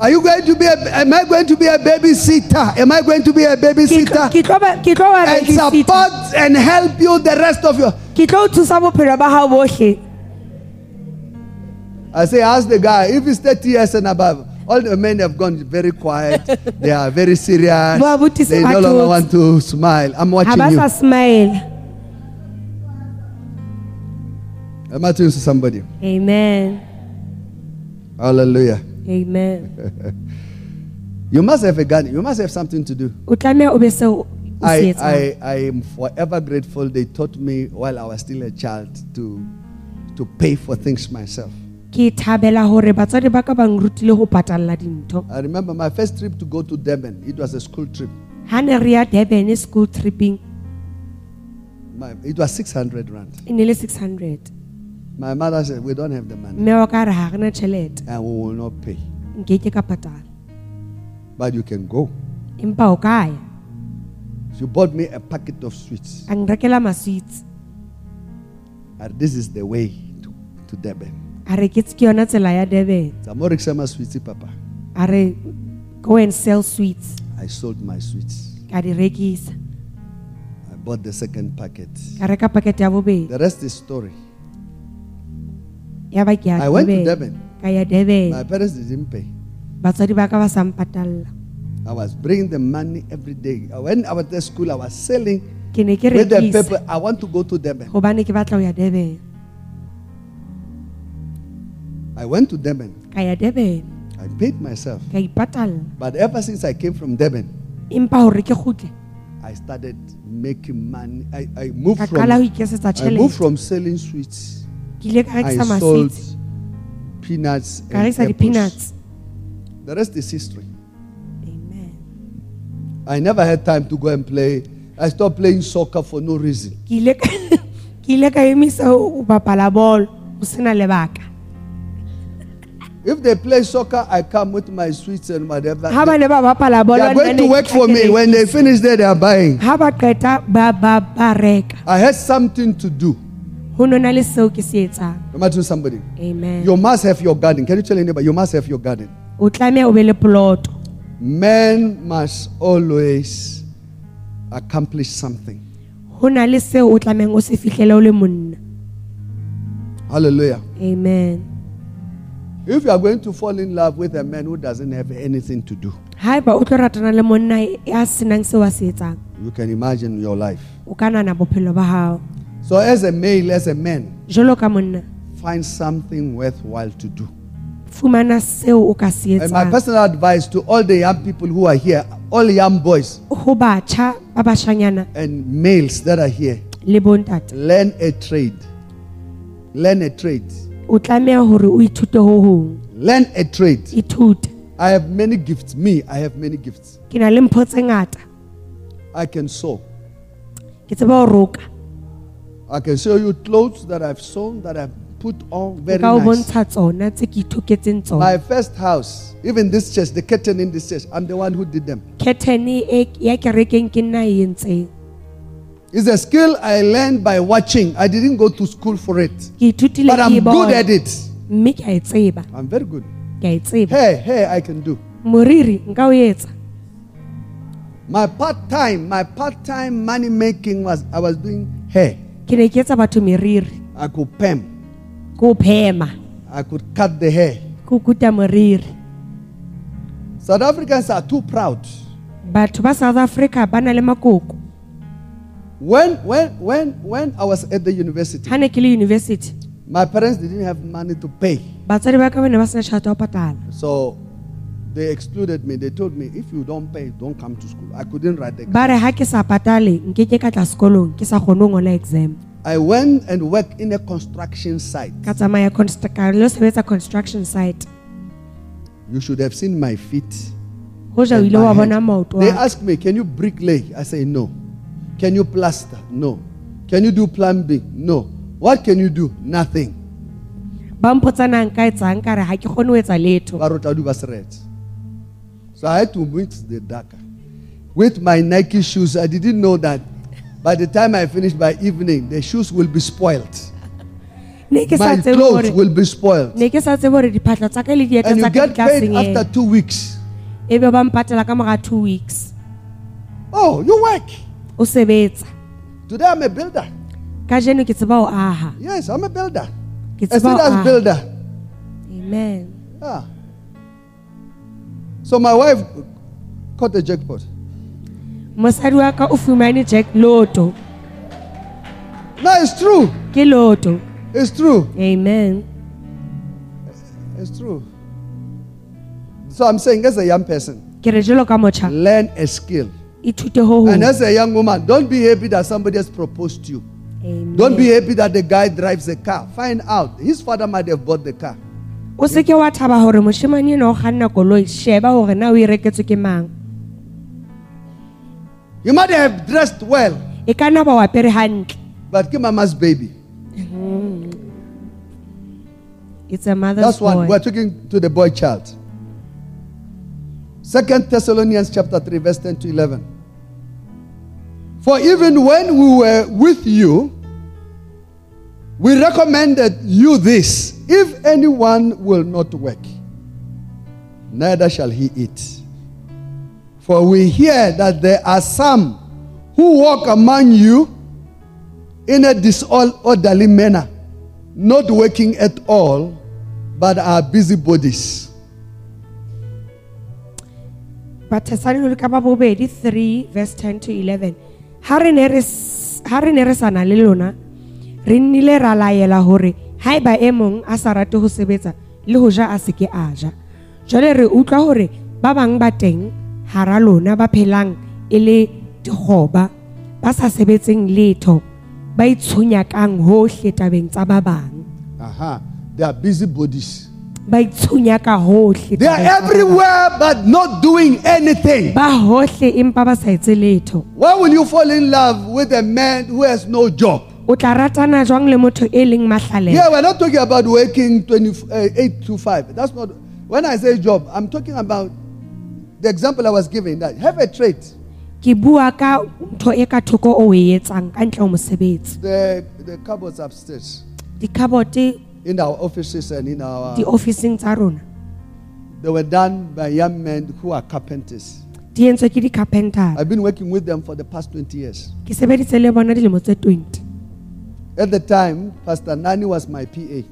Are you going to be a, am I going to be a babysitter? Am I going to be a babysitter? ke tlo ba- ke And support and help you the rest of your. ke tlo o thusa bophelo ba gago botlhe I say, ask the guy, if he's 30 years and above, all the men have gone very quiet. they are very serious. They no longer want to smile. I'm watching you. Sa smile I'm watching somebody. amen Hallelujah. amen You must have a gun. You must have something to do. o tlameha o be seo o se I, I, I am forever grateful they taught me while I was still a child to, to pay for things myself. ke thabela gore batswadi ba ka ba nrutile go patalela dintho I remember my first trip to go to Durban. It was a school trip. durban school tripping My, it was 600 rand. e ne le 600 My mother said, We don't have the money mme wa ka re ga re na tšhelete and we will not pay. nke ke ka patala But you can go. empa o ka ya She bought me a packet of sweets. a nrekela masweets And uh, this is the way to, to Durban. a re ke ke yona tsela ya durban Zamoric sweets, Papa. a re go and sell sweets I sold my sweets. ka di rekisa I bought the second packet. ka reka ya bobedi The rest is story. Ya ba ke ya I went to Durban. Durban. ka ya durban My parents didn't pay. batswadi ba ka ba sa mpatalela I was bringing the money every day. When I was at school, I was selling ke ne ke with the rekisa paper. I want to go to Durban. gobane ke batla go ya durban I went to Durban. ka ya durban I paid myself. ka But ever since I came from Durban, empa gore ke kgutle I started making money. I, I moved ka from qala go ikesetsa I moved from selling sweets. I sold peanuts. And apples. di-peanuts The rest is history. amen I never had time to go and play. I stopped playing soccer for no reason. ke ile ka ke ile ka emisa go bapala bolo go sena lebaka If they play soccer, I come with my sweets and whatever. ga ba ne ba bapala They bolo are going to work for me. When they finish there, they are buying. ga ba qeta ba ba ba reka I had something to do. Go no na le seo ke se etsang Am I to somebody? amen You must have your garden. Can you tell anybody? You must have your garden. o tlameha o be le poloto Men must always accomplish something. go na le seo o tlamehang o se fitlhele o le monna Hallelujah. amen If you are going to fall in love with a man who doesn't have anything to do, ga o tlo ratana le monna ya senang seo a se etsang you can imagine your life. o ka nana bophelo ba gago So, as a male, as a man, jalo ka monna find something worthwhile to do. fumana seo o ka se And my etsang personal advice to all the young people who are here, all young boys go batjha ba bašwanyana and males that are here, le bontate learn a trade. Learn a trade. o tlameha gore o ithute go gongwe Learn a trade. ithute I have many gifts. Me, I have many gifts. ke na le mpho tse ngata I can sew. ke tseba go roka I can show you clothes that I've sewn that I've put on very nice. bontsha tsona tse ke ithoketseng My first house, even this church, the curtain in this church, I'm the one who did them. curtain ya kerekeng ke nna entseng It's a skill I learned by watching. I didn't go to school for it, but I'm good at it. mme ke a tseba I'm very good. ke a tseba Hey, hey, I can do. moriri nka o etsa My part time, my part time money making was I was doing hair. Ke ne ke etsa batho meriri I could perm. ke o phema I could cut the hair. ke o kuta moriri South Africans are too proud. batho ba south africa ba na le makoko When when when when I was at the university, ga ne ke le university my parents didn't have money to pay. batswadi ba ka ba ne ba sena tšhelete ya patala So they excluded me. They told me if you don't pay, don't come to school. I couldn't write the exam. ba re ga ke sa patale nke ke ka tla sekolong ke sa kgone go ngola exam I went and worked in a construction site. ka tsamaya const- ka lo sebetsa construction site You should have seen my feet. go ja o and ile my wa hands. bona maoto They a asked me, Can you bricklay? I say, No. Can you plaster? No. Can you do plumbing? No. What can you do? Nothing. ba mpotsa na nka etsang ka re ga ke kgone go etsa letho Ba du ba seretse. So I had to mix the darker. With my Nike shoes, I didn't know that By the time I finish by evening, the shoes will be spoiled. ne ke sa My clothes will be spoiled. ne ke sa tsebe hore diphahlo tsa ka le dieta And you tsa ka di get paid after two weeks. ebe ba mpatela ka mora two weeks Oh, you work. Today I'm a builder. ka jeno ke tseba ho aha Yes, I'm a builder. A serious builder. amen Yeah. So my wife caught the jackpot. mosadi wa ka o fumane jack loto No, it's true. ke loto It's true. amen It's true. So I'm saying, as a young person, ke re jalo ka motjha learn a skill. ithute ho And hong as a young woman, don't be happy that somebody has proposed to you. Amen. Don't be happy that the guy drives a car. Find out. His father might have bought the car. O se ke wa thaba hore moshemane ena o kganna koloi sheba hore na o e reketswe ke mang You might have dressed well, e ka nna ba o apere hantle but give mama's baby. Hmm. it's a mother's That's one. boy We're talking to the boy child. Second Thessalonians chapter 3, verse 10 to 11. For even when we were with you, we recommended you this if anyone will not work, neither shall he eat. For we hear that there are some who walk among you in a disorderly manner, not working at all, but are busybodies. bathesalonike ka ba bobedi 3 verse 10 to 11 ha re ne re ha re ne re sana le lona re nnile ra laela hore haeba e mong a sa rate ho sebetsa le ho ja a se ke a ja jwale re utlwa hore ba bang ba teng hara lona ba phelang e le dikgoba ba sa sebetseng letho ba itshonyakang hohle tabeng tsa ba bang Aha. They are busy busybodies. ba itshonyaka hohle They are tabeng tsa ba bang. everywhere but not doing anything. ba hohle empa ba sa etse letho Why will you fall in love with a man who has no job? O tla ratana jwang le motho e leng mahlalela Yeah, we're not talking about working 20, uh, 8 to 5. That's not. When I say job, I'm talking about the example I was giving that have a trait. ke bua ka ntho e ka thoko o e etsang ka ntle ho mosebetsi The, the cupboards upstairs dikhabote in our offices and in our. diofising tsa rona They were done by young men who are carpenters. di entswe ke di-carpentara I've been working with them for the past 20 years. ke sebeditse le bona dilemo tse 20 At the time, Pastor Nani was my PA.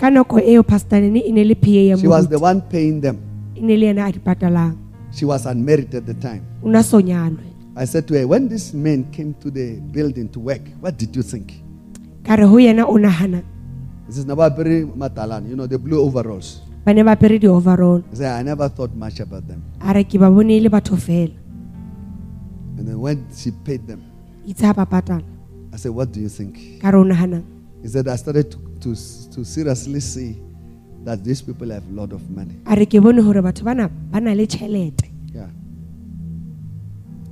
ka nako eo pastanene e ne le pa ya She was the moruti one paying them. e ne le yena a di patalang She was unmarried at the time. o na sonyalwe I said to her, When this man came to the building to work, what did you think? ka re ho yena o This is Nababiri Matalan, you know, the blue overalls. ba ne ba apere di-overall I said, I never thought much about them. a re ke ba bone e le batho fela And then when she paid them, itse ba patala I said, What do you think? ka re o nahanang He said, I started to, to, to seriously see that these people have a lot of money. a re ke bone hore batho bana ba na le tjhelete Yeah.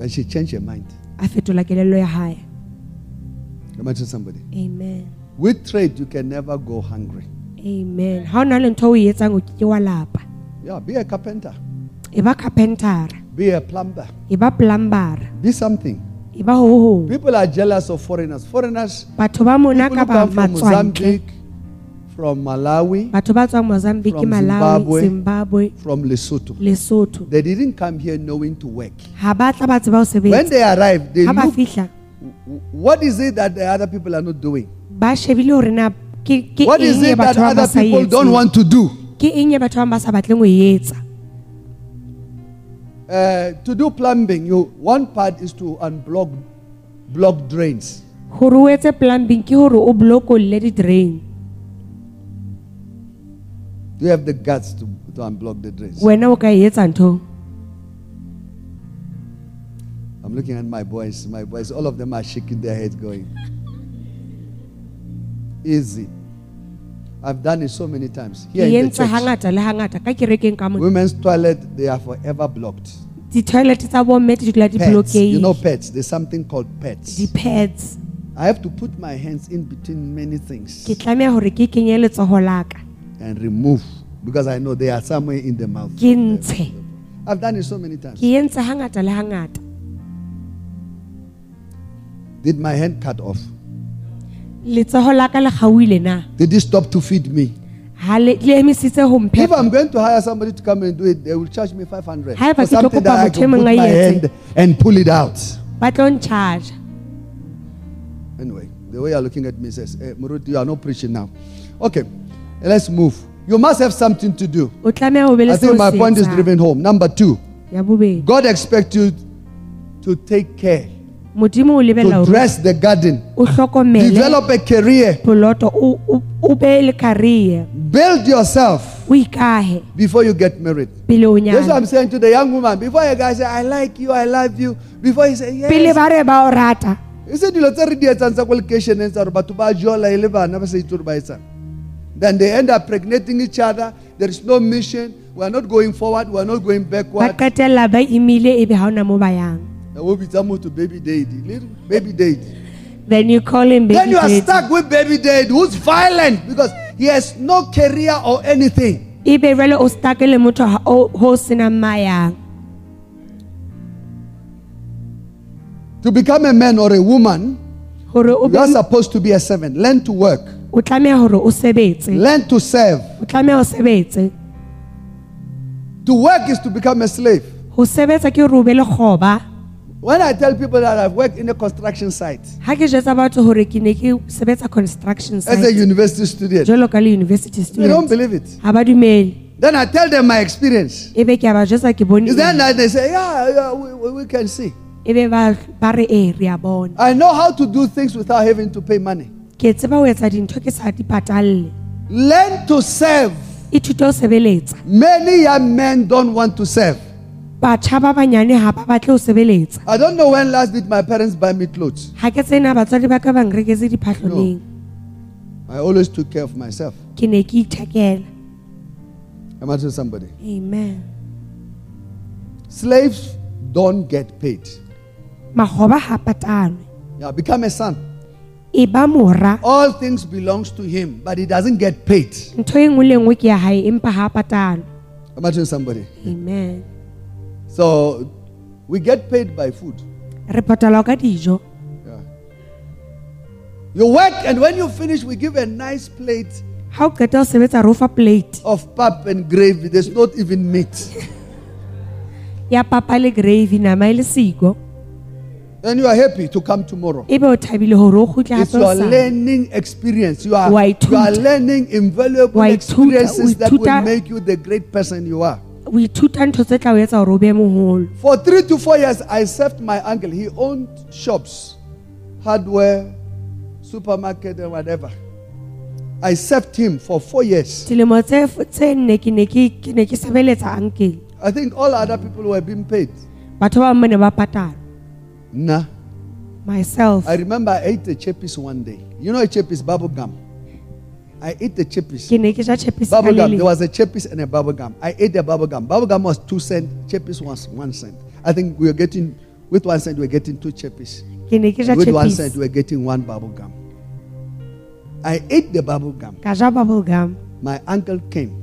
And she changed her mind. a fetola kelello ya hae Come on to somebody. amen With trade, you can never go hungry. amen How o na le ntho o etsang o ke wa Yeah, be a carpenter, e ba carpentara be a plumber, be something. E ba ho People are jealous of foreigners. Foreigners, batho ba mona people ka who ba come from matswantle Mozambique, from Malawi, batho ba tswang mozambique From malawi Zimbabwe. zimbabwe from Lesotho. lesotho They didn't come here knowing to work. ha ba tla ba tseba ho When sebetsa they arrive, they ba look, what is it that the other people are not doing? ba shebile hore na ke ke What is eng e it that batho ba ba other sa people don't etseng want to do? ke eng e batho ba bang ba sa batleng ho e etsa Uh, to do plumbing, you one part is to unblock block drains. hore o etse plumbing ke hore o blokolle di-drain You have the guts to, to unblock the drains. wena o ka e etsa ntho I'm looking at my boys. My boys, all of them are shaking their heads, going, Easy. I've done it so many times. ke Here in the entse church, hangata le hangata ka kerekeng ka mo women's toilet, they are forever blocked. di-toilet tsa bomme di dula di Pets. You know pets. There's something called pets. di-pads I have to put my hands in between many things ke tlameha hore ke kenye letsogo la and remove because I know they are somewhere in the mouth. ke ntshe I've done it so many times. ke entse hangata le hangata Did my hand cut off? Letsogo la ka le gauile na Did he stop to feed me? ha le le emisitse go If mphepa I'm going to hire somebody to come and do it, they will charge me 500 Haeba for ke tlo something kopa that I motho e can put mong my etse. hand and pull it out. ba tlo ncharge Anyway, the way you're looking at me says, eh, Muruti, you are not preaching now. Okay, let's move. You must have something to do. o tlameha ho be le I think my se point is etsang. driven home. Number two, ya bobedi God expects you to take care, modimo o lebella to hore dress the garden, o hlokomele develop a career, poloto o- o o be le career. Build yourself o ikahe before you get married. pele o That's what I'm saying to the young woman. Before a guy say, I like you, I love you, before he say, pele yes. ba re ba o rata. E se dilo tse re di etsang tsa ko lekeisheneng tsa gore batho ba jola e le bana ba sa itse gore ba etsang then they end up pregnating each other. There is no mission. We are not going forward. We are not going ba backward qetella ba imile ebe ha ona mo ba yang. o bitsa motho baby daddy. Little baby daddy. Then you call him baby then you are daddy. stuck with baby daddy who's violent because he has no career or anything. Jwale o stuck le motho ho to become a man or a woman you are supposed to be a servant. Learn to work. o tlameha hore learn to serve. To work is to become a slave when i tell people that i've worked in a construction site ha ke jetsa batho hore ke ne ke sebetsa construction as a university student le university they don't student believe it ha ba dumele Then I tell them my experience. ebe ke a ba jetsa ke Is then that they say, yeah, yeah we, we- can see. ebe ba ba eh, re a bona I know how to do things without having to pay money. ke tseba ho etsa dintho ke sa Learn to serve. ithute ho sebeletsa Many young men don't want to serve. Batjha ba banyane ha ba batle ho sebeletsa I don't know when last did my parents buy me clothes. ha ke tsena batswadi ba ka ba nreketse diphahloneng I always took care of myself. ke ne ke ithekela Am I to somebody? amen Slaves don't get paid. makgoba ha patalwe Yeah, become a son. e ba mora All things belongs to him, but he doesn't get paid. ntho e nngwe le nngwe ke ya hae empa ha patalwe Am I somebody? amen So we get paid by food. re patalwa ka dijo Yeah. You work, and when you finish, we give a nice plate ha o qeta ho sebetsa re o fa plate of pap and gravy. There's not even meat. ya papa le gravy nama e le siko And you are happy to come tomorrow. ebe o thabile hore o kgutle It's hape your hosane. learning experience. You are, Wa you are learning invaluable Wa ithuta, experiences that will ithuta. make you the great person you are. O ithuta ntho tse tla o etsa hore o be moholo For three to four years, I served my uncle. He owned shops, hardware, supermarket, and whatever. I served him for four years. dilemo tse f- tse nne ke ne ke ke ne ke sebeletsa ankele I think all other people were being paid. batho ba bang ba ne ba patalwa Nah. myself I remember I ate a Chappies one day. You know a Chappies bubble gum. I ate the Chappies. ke ne ke ja chapis ka Bubble gum. There was a Chappies and a bubble gum. I ate the bubble gum. Bubble gum was two cent. Chappies was one cent. I think we were getting with one cent we were getting two Chappies. ke ne ke ja With one chapis we were getting one bubble gum. I ate the bubble gum. bubble gum My uncle came.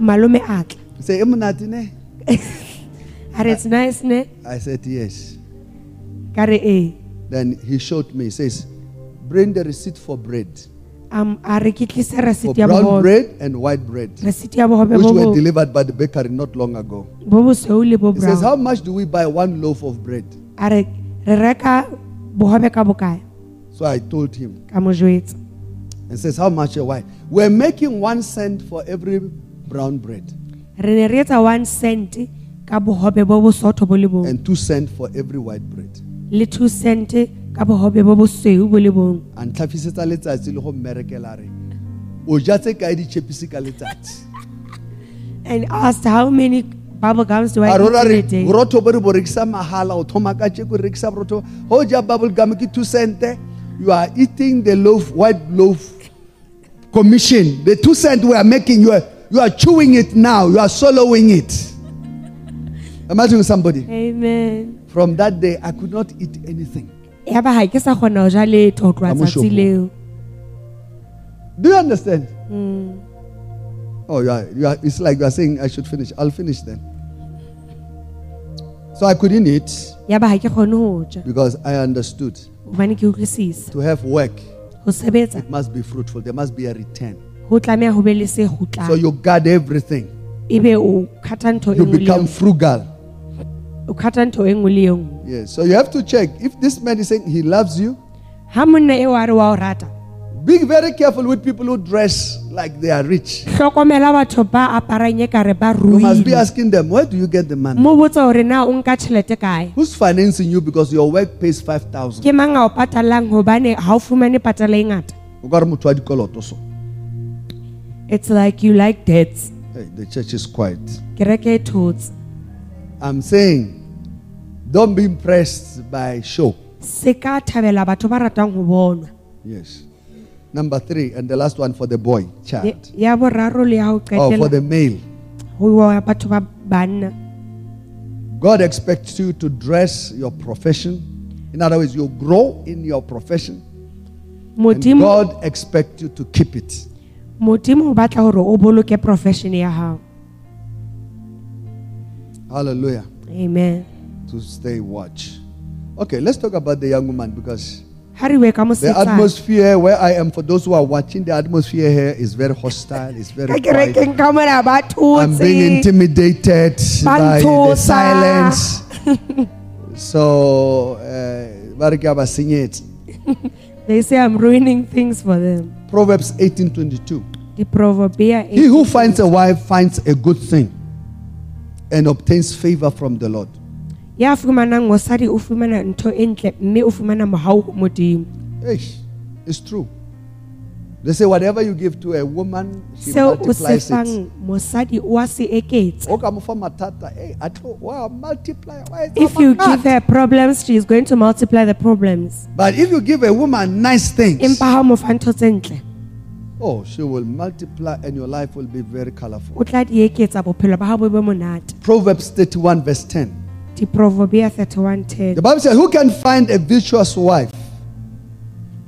malome a tla He "Emunati eh, ne?" a re it's nice ne I said, Yes. ka re ee Then he showed me, he says, Bring the receipt for bread. Um, a re ke tlise For ya brown bread and white bread. receipt ya bohobe Which bo were bo- delivered by the bakery not long ago. bo bosweu le bo He says, brown How much do we buy one loaf of bread? a re re reka bohobe ka bokae So I told him. ka mo jwetsa And says, How much a white? We're making one cent for every brown bread re ne re etsa one cent ka bohobe bo bosotho bo le bong and two cent for every white bread. Le two cent ka bohobe bo bosweu bo le bong. And tlhafisetsa letsatsi le go mmerekela re, o ja tse kae ditšhepisi ka letsatsi? And asked how many bubble gums do I a rora eat re in a day? borotho bo re bo rekisa mahala o thoma ka tšeko re rekisa borotho. Go ja bubble gum ke two cente you are eating the loaf white loaf commission. The two cent we are making you are, you are chewing it now you are swallowing it. Imagine somebody. Amen from that day i could not eat anything ya ba ga ke sa kgona ho ja letho ho tloha Ka mo tsatsi leo do you understand Mm. oh you are, you are it's like you are saying i should finish i'll finish then so i couldn't eat ya ba ga ke kgone ho ja because i understood hobane ke utlwisisa To have work, sebetsa it must be fruitful. There must be a return. ho tlameha ho be le se So you guard everything. ebe o khatha ntho e You nngwe le e become nngwe. frugal. O ntho e nngwe le e nngwe Yes. So you have to check if this man is saying he loves you. ha monna eo a re wa o rata Be very careful with people who dress like they are rich. hlokomela batho ba aparang e kare ba You must be ruile asking them, where do you get the money? mo botsa hore na o nka tjhelete kae Who's financing you because your work pays 5,000? ke mang a o patalang hobane ha o fumane patala e ngata O ka re motho wa dikoloto so. it's like you like debts Hey, the church is quiet. kereke e thotse I'm saying, don't be impressed by show. se ka thabela batho ba ratang ho bonwa Yes. Number three, and the last one for the boy, child. ya boraro le ya ho Or Oh, for the male. ho wa batho ba banna God expects you to dress your profession. In other words, you grow in your profession. And God expects you to keep it. Hallelujah. amen To stay watch. Okay, let's talk about the young woman because ha re bue ka the atmosphere where I am, for those who are watching, the atmosphere here is very hostile. It's very quiet. kerekeng ka mona I'm being intimidated by the silence. so, uh, ba re ke a ba senyetsa. they say i'm ruining things for them Proverbs 18:22. diproverbia He who finds a wife finds a good thing and obtains favor from the Lord. ya fumanang mosadi o fumana ntho e ntle mme o fumana mohau ho modimo Eish, it's true. They say whatever you give to a woman, she seo o se multiplies it. fang mosadi o a se eketsa O ka mo fa mathata, eh, a tlo- wa multiply, wa etsa if you give her problems she is going to multiply the problems But if you give a woman nice things, empa ha o mo fa ntho tse ntle oh, she will multiply and your life will be very colorful. o tla di eketsa bophelo ba hao bo be monate Proverbs 31, verse 10. diproverbia 31:10 The Bible says, Who can find a virtuous wife?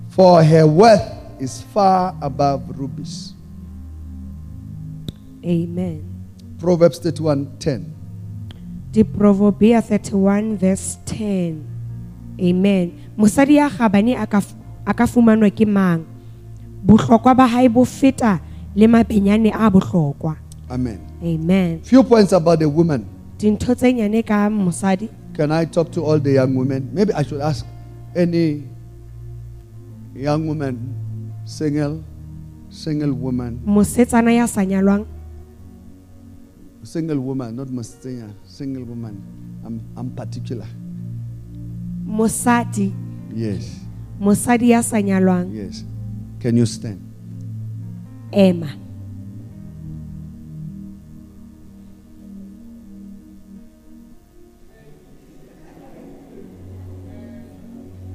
For her worth is far above rubies. amen Proverbs 31, 10. diproverbia 31 verse 10 amen mosadi ya gabane a ka f- a ka fumanwa ke mang bohlokwa ba hae bo feta le mabenyane a bohlokwa Amen. amen Few points about the woman. dintho tse nyane ka mosadi Can I talk to all the young women? Maybe I should ask any young woman, single, single woman, mosetsana ya sa nyalwang single woman, not Mustanya, single woman. I'm, I'm particular. mosadi Yes, mosadi ya sa nyalwang yes. Can you stand? ema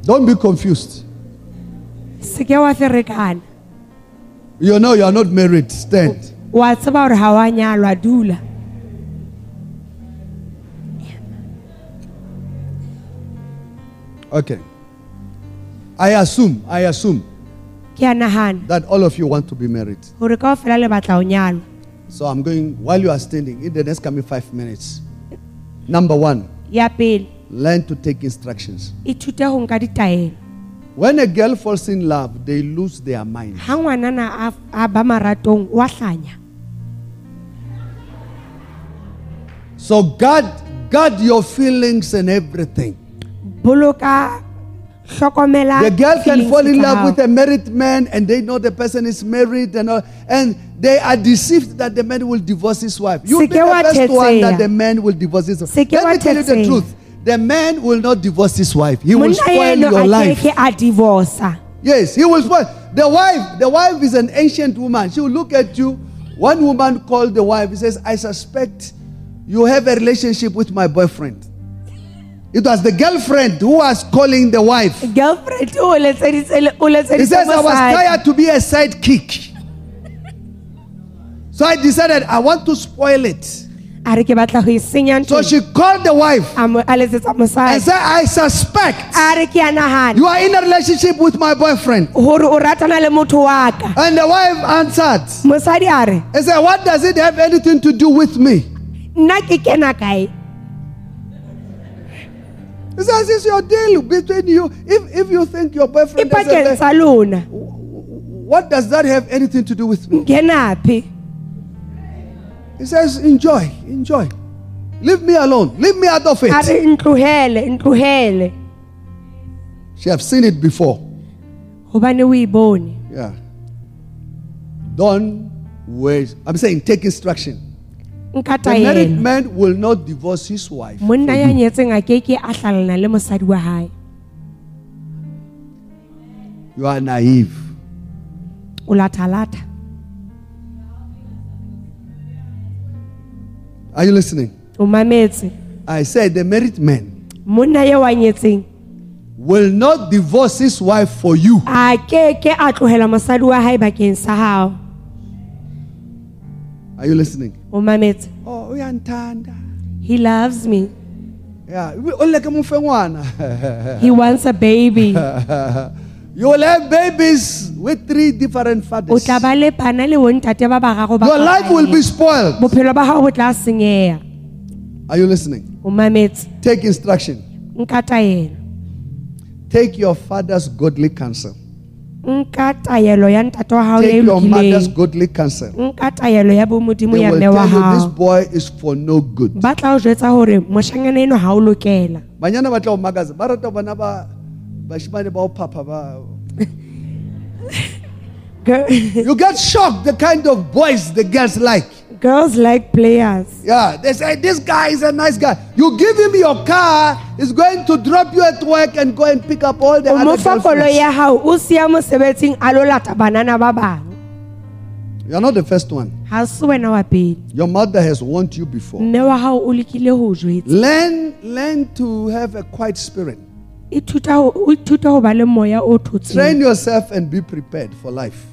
Don't be confused. se ke wa You know you are not married. Stand. wa tseba gore ga wa nyalwa dula Okay. I assume, I assume ke a nagana that all of you want to be married. gore ka ofela le batla o nyalwa So I'm going, while you are standing, in the next coming five minutes. Number one, ya pele learn to take instructions. ithute go nka ditaelo When a girl falls in love, they lose their mind. ga ngwanana a- a ba maratong wa hlanya So guard, guard your feelings and everything. boloka The girl can fall in love with a married man and they know the person is married and all, and they are deceived that the man will divorce his wife. You will be the first one that the man will divorce his wife. Let me tell you the truth. The man will not divorce his wife. He will spoil your life. keke a divorca Yes, he will spoil. The wife, the wife is an ancient woman. She will look at you. One woman called the wife. He says, I suspect you have a relationship with my boyfriend. It was the girlfriend who was calling the wife. girlfriend o letseditse le- o He says, I was tired to be a sidekick. So I decided I want to spoil it. a re ke batla go senya So she called the wife a mo- a letsetsa and said, I suspect a re ke a nagana you are in a relationship with my boyfriend. gore o ratana le motho wa ka And the wife answered, He said, What does it have anything to do with me? He says it's your deal between you. If if you think your boyfriend doesn't, lona what does that have anything to do with me? ngenaphi He says, enjoy, enjoy. Leave me alone. Leave me out of it. re ntlohele ntlohele She have seen it before. bone Yeah. Don't waste. I'm saying take instruction. The married man will not divorce his wife. monna ya nyetseng a ke ke a hlalana le mosadi wa hae You are naive. o Are you listening? o mametse I said the married man monna ye wa nyetseng will not divorce his wife for you. a ke ke a tlohela mosadi wa hae bakeng sa hao Are you listening? O mametse Oh, uyantanda. he loves me Yeah, o leke mo fe ngwana. he wants a baby you will have babies with three different fathers. tla ba le pana le bontate ba bararo ba Your life will be spoiled. bophelo ba hao bo tla senyeha Are you listening? Take instruction. Take your father's godly counsel. Take your mother's lokileng godly counsel. nka taelo ya bomodimo They ya will mme wa tell you this boy is for no good. ba tla o jwetsa hore moshanyana eno ha o lokela. Banyana ba tla o makaza ba rata bona ba bashimane ba o phapha ba. Girl- you get shocked the kind of boys the girls like girls like players. Yeah they say this guy is a nice guy. You give him your car he's going to drop you at work and go and pick up all the other fa koloi girlfriends. ya hao o siya mosebetsing a lo lata banana ba bang. You're not the first one. Ha se wena wa pele. Your mother has warned you before. Mme wa hao o lekile ho learn learn to have a quiet spirit. Ithuta ho o ithuta ho ba le moya o thotseng. Train yourself and be prepared for life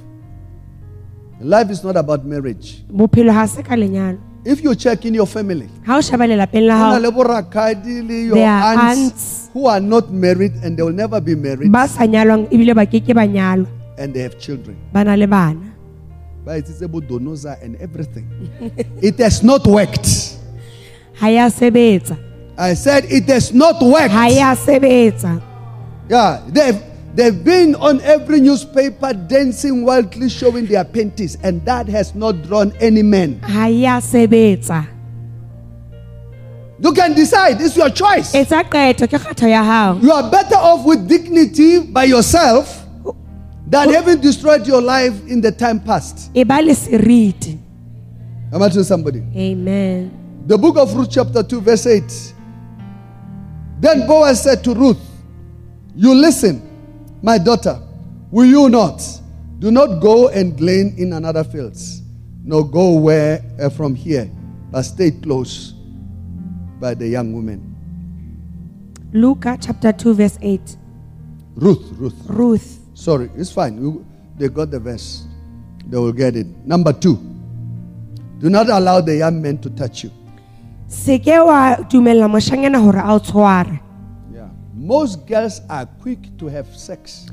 life is not about marriage bophelo ha se ka lenyalo if you check in your family ha o sheba lelapeng la Ho na le borakgadi le your There are aunts, who are not married and they will never be married ba sa nyalwang ebile ba keke ba nyalwa and they have children. ba na le bana Ba etsitse bodonoza and everything. it has not worked. ha ya sebetsa I said it has not worked. ha ya sebetsa Yeah, they've they've been on every newspaper dancing wildly, showing their panties, and that has not drawn any men. ha ya sebetsa You can decide; it's your choice. etsa qeto ke kgetho You are better off with dignity by yourself than having destroyed your life in the time past. ba le seriti Am I somebody? amen The book of Ruth, chapter 2, verse 8. Then Boaz said to Ruth, You listen, my daughter, will you not? Do not go and glean in another fields, nor go where uh, from here, but stay close by the young woman. luka chapter 2 verse 8 Ruth, Ruth. ruth Sorry, it's fine. You- they got the verse. They will get it. Number two, do not allow the young men to touch you. se ke wa moshanyana hore a o tshware. Most girls are quick to have sex.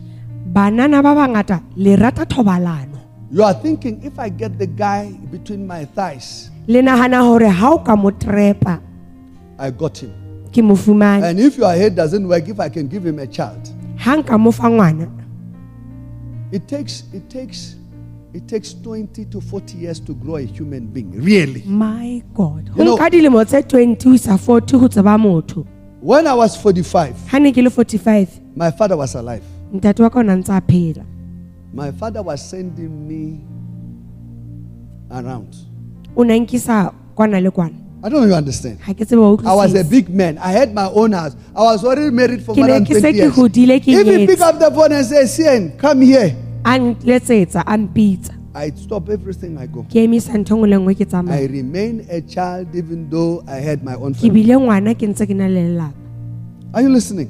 banana ba bangata le rata thobalano You are thinking, if I get the guy between my thighs, le nahana hore ha o ka mo trepa I got him. ke mo fumane And if your head doesn't work, if I can give him a child, ha nka mo fa ngwana it takes it takes it takes 20 to 40 years to grow a human being. Really. my god You ho know- nka dilemo tse 20 ho isa 40 ho tseba motho When I was 45, ha ne ke le 45 my father was alive. ntate wa ka o na ntse a phela My father was sending me around. o nkisa kwana le kwana I don't know if you understand. ha ke tsebe wa I was a utlwisisa big man. I had my own house. I was already married for Ke more ne than ke se 20 ke years. hodile ke If he pick nyetse. up the phone and say, Sien, come here, aunt, let's a nletsetsa a mpitsa I stop everything. I go. ke emisa ntho nngwe le nngwe ke I tsamaya remain a child even though I had my own ke family. bile ngwana ke ntse ke na le lelapa Are you listening?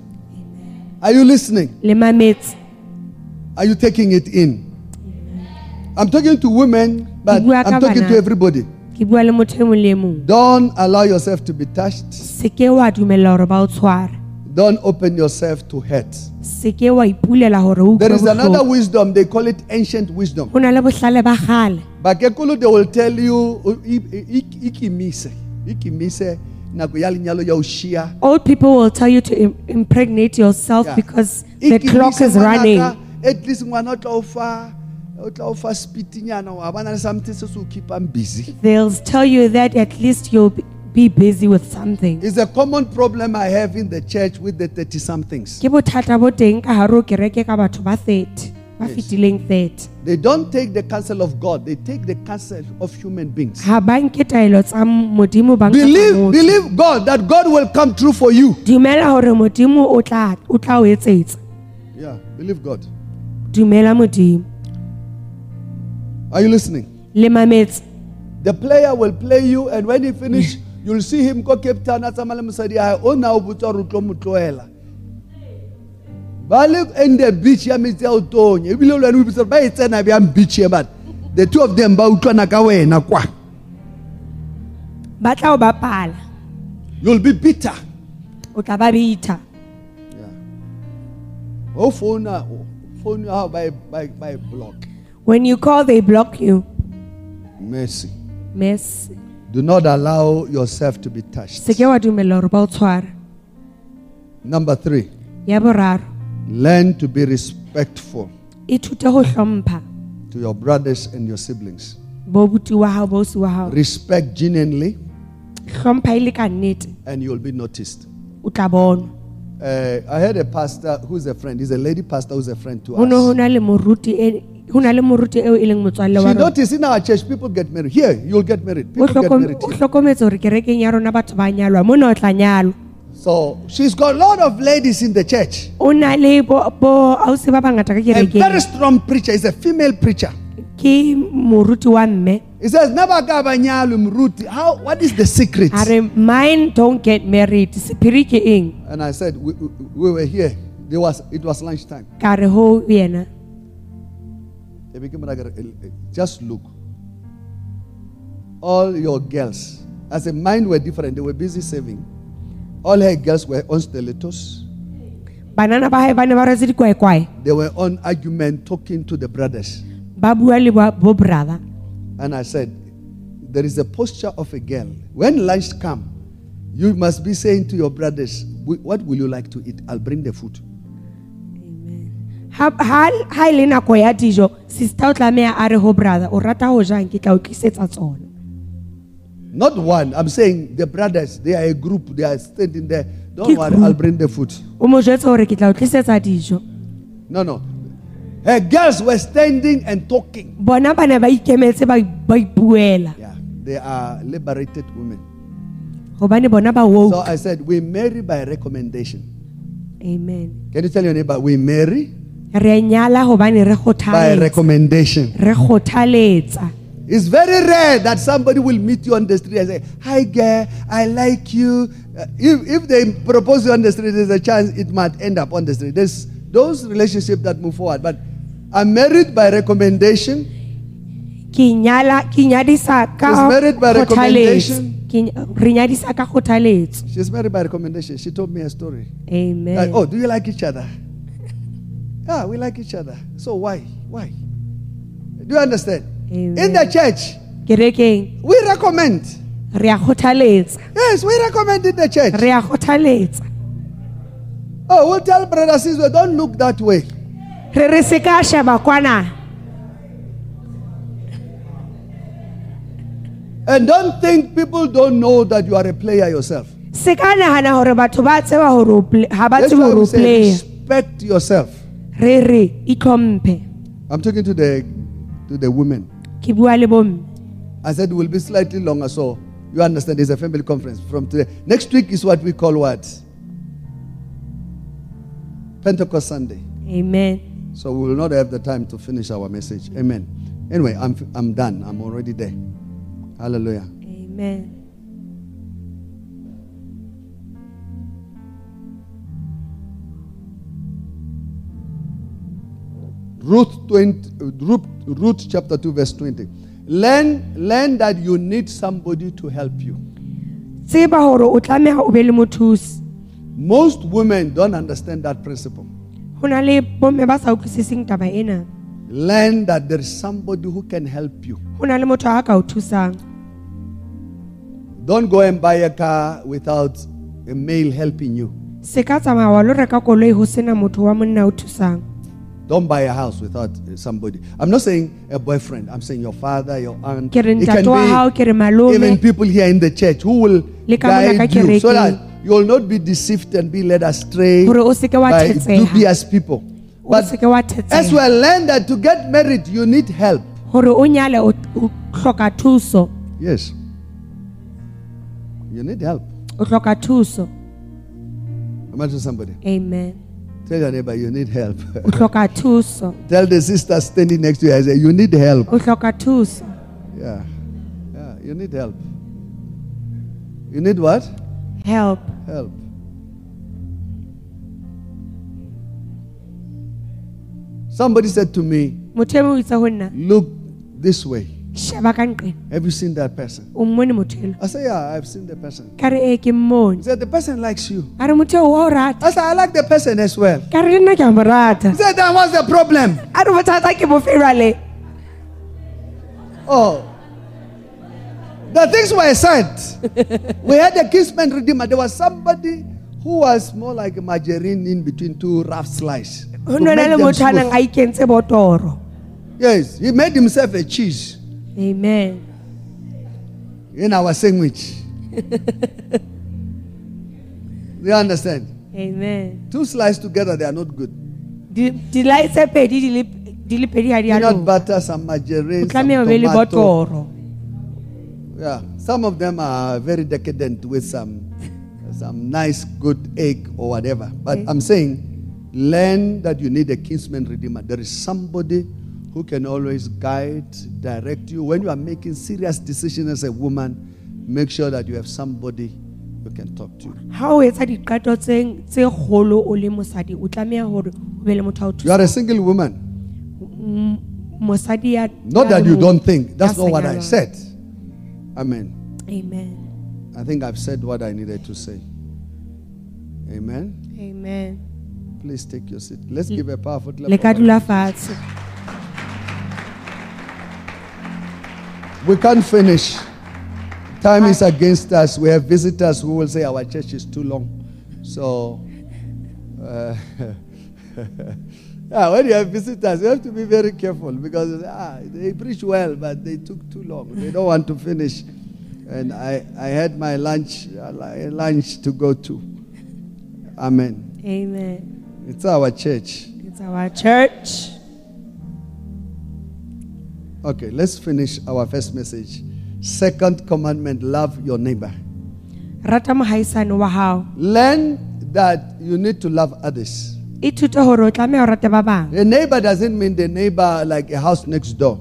Are you listening? le mametse Are you taking it in? I'm talking to women, but Ke bua ka I'm talking to everybody. ke bua le motho e mong le e mong Don't allow yourself to be touched. se ke wa dumella hore ba o tshware Don't open yourself to hurt. se ke wa ipulela hore o There is another wisdom, they call it ancient wisdom. ho na le bohlale ba kgale Bakekulu, they will tell you, "I- I- I- ikimise, ikimise, nako ya lenyalo ya o shia Old people will tell you to impregnate yourself Yeah. because the clock is running. at least ngwana o tla o fa o tla o fa speedinyana wa bana le something se se o busy They'll tell you that at least you'll be- busy with something. It's a common problem I have in the church with the 30 somethings. Ke bothata bo teng ka hare kereke ka batho ba 30, ba Yes. fetileng 30. They don't take the counsel of God, they take the counsel of human beings. Ha ba nke taelo tsa modimo ba Believe, believe God that God will come true for you. Dumela hore modimo o tla o tla o etsetsa. Yeah, believe God. Dumela modimo. Are you listening? Le mametse. The player will play you, and when he finish, you'll see him go Cape Town Musadi. O na o botsa hore o tlo mo tlohela. Ba le in the beach ya metsi a o tonya. Ebile o lwana o botsa hore ba e tsena bjang beach e but the two of them ba utlwana ka wena kwa. Ba tla o bapala. You'll be bitter. O tla ba bitha. o founa phone ya ba e- ba e- e block When you call they block you. mercy Miss. Do not allow yourself to be touched Se ke wa dumela hore ba o tshware. number three learn to be respectful Ithute ho hlompha. to your brothers and your siblings Bo buti wa hao, bo si wa hao. respect genuinely Hlompha le ka nnete. and you'll be noticed O tla bonwa. uh, i had a pastor who's a friend he's a lady pastor who's a friend to Ho no ho us na le moruti ho na le moruti eo e leng motswalle wa she rona. noticed in our church people get married here you'll get married O people get married o here. hlokometse hore kerekeng ya rona batho ba nyalwa mona o tla nyalwa so she's got a lot of ladies in the church o na le bo bo ausi ba bangata ka a very kerekeng strong preacher is a female preacher ke moruti wa mme He says, never ka ba nyalwe moruti." How, what is the secret? a re mine don't get married sephiri ke eng And I said, we, we, we were here. There was, it was lunchtime. ka re ho yena They became like, "Eh, eh, Just look. All your girls, as a mind were different, they were busy saving. All her girls were on stilettos. banana ba hae ba ne ba rwetse dikwaekwae They were on argument talking to the brothers. ba bua le ba- bo brother And I said, there is a posture of a girl. When lunch come, you must be saying to your brothers, "We- what will you like to eat? I'll bring the food. Ha nako ya dijo sister o tlameha a re ho brother o rata ho jang ke tla o tlisetsa tsona Not one. I'm saying the brothers, they are a group. They are standing there. Don't worry. I'll bring the food. o mo jwetse hore ke tla o tlisetsa dijo No, no. Her girls were standing and talking. bona ba ne ba ikemetse ba ba ipuela Yeah, they are liberated women. hobane bona ba So woke I said, we marry by recommendation. amen Can you tell your neighbor, we marry re a nyala hobane re by kgothaletsa recommendation? re kgothaletsa It's very rare that somebody will meet you on the street and say, Hi, girl, I like you. Uh, if, if they propose you on the street, there's a chance it might end up on the street. There's those relationships that move forward. But I'm married by recommendation. ke nyala ke nyadisa ka Is married by kgothaletso. recommendation. Ke ny- re nyadisa ka kgothaletso She's married by recommendation. She told me a story. Like, amen oh, do you like each other? Yeah, we like each other. So why? Why? Do you understand? Amen. In the church, kerekeng we recommend. re a kgothaletsa Yes, we recommend in the church. re a kgothaletsa Oh, we'll tell brothers sisters, don't look that way. re re se ka sheba kwana And don't think people don't know that you are a player yourself. se ka nagana gore batho ba tseba gore ha ba That's tsebe why we o say respect yourself. Re re itlhomphe I'm talking to the to the women. ke bua le bomme I said it will be slightly longer, so you understand. It's a family conference from today. Next week is what we call what? Pentecost Sunday. amen So we will not have the time to finish our message. Amen. Anyway, I'm I'm done. I'm already there. Hallelujah. amen Ruth 20, uh, Ruth, Ruth chapter 2, verse 20. Learn, learn that you need somebody to help you. tseba gore o tlameha o be le mothusi Most women don't understand that principle. go na le bomme ba sa utlwisiseng Learn that there is somebody who can help you. go na le motho a ka o thusang Don't go and buy a car without a male helping you. Don't buy a house without uh, somebody. I'm not saying a boyfriend. I'm saying your father, your aunt. It can ntate wa hao ke re be even people here in the church who will guide you so that you will not be deceived and be led astray Hore o se ke wa by dubious people. But se ke wa as well, learn that to get married, you need help. hore o nyale o o hloka thuso Yes. You need help. o hloka thuso Am I somebody? amen Tell your neighbor you need help. o hloka thuso Tell the sister standing next to you, I say, you need help. o hloka thuso Yeah. Yeah, you need help. You need what? help Help. Somebody said to me, motho mong o itse ho nna Look this way. Sheba ka nqena Have you seen that person? o mmone motho elo I said, Yeah, I've seen the person. ka re ee ke He said, The person likes you. a re motho eo wa o rata I said, I like the person as well. ka re le nna ke a mo rata He said, Then what's the problem? a re bothata ke bofelwa le Oh. The things were said. we had a kinsman redeemer. There was somebody who was more like a margarine in between two rough slices. ho to no na make le them motho a nang smooth. a ikentse botoro Yes, he made himself a cheese amen in our sandwich. you understand? amen Two slices together, they are not good. Di- dilai tse pedi di le di le pedi ha di a Peanut butter, some margarine, some tlameha o be le tomato. Yeah, some of them are very decadent with some some nice good egg or whatever. But Okay. I'm saying, learn that you need a kinsman redeemer. There is somebody who can always guide, direct you when you are making serious decisions as a woman. Make sure that you have somebody you can talk to. ha o etsa diqeto tse tse kgolo o le mosadi o tlameha hore o be le motho a o You are a single woman. M- mosadi ya Not that you don't think. That's not what I said. Amen. amen I think I've said what I needed to say. Amen. amen Please take your seat. Let's give a powerful clap. le of ka applause. dula fatshe We can't finish. Time is against us. We have visitors who will say our church is too long. So, uh, yeah, when you have visitors, you have to be very careful because ah, they preach well, but they took too long. They don't want to finish. And I, I had my lunch, uh, lunch to go to. Amen. amen It's our church. it's our church Okay, let's finish our first message. Second commandment love your neighbor. rata mohaisane wa hao Learn that you need to love others. ithute hore o tlameha o rate ba bang A neighbor doesn't mean the neighbor like a house next door,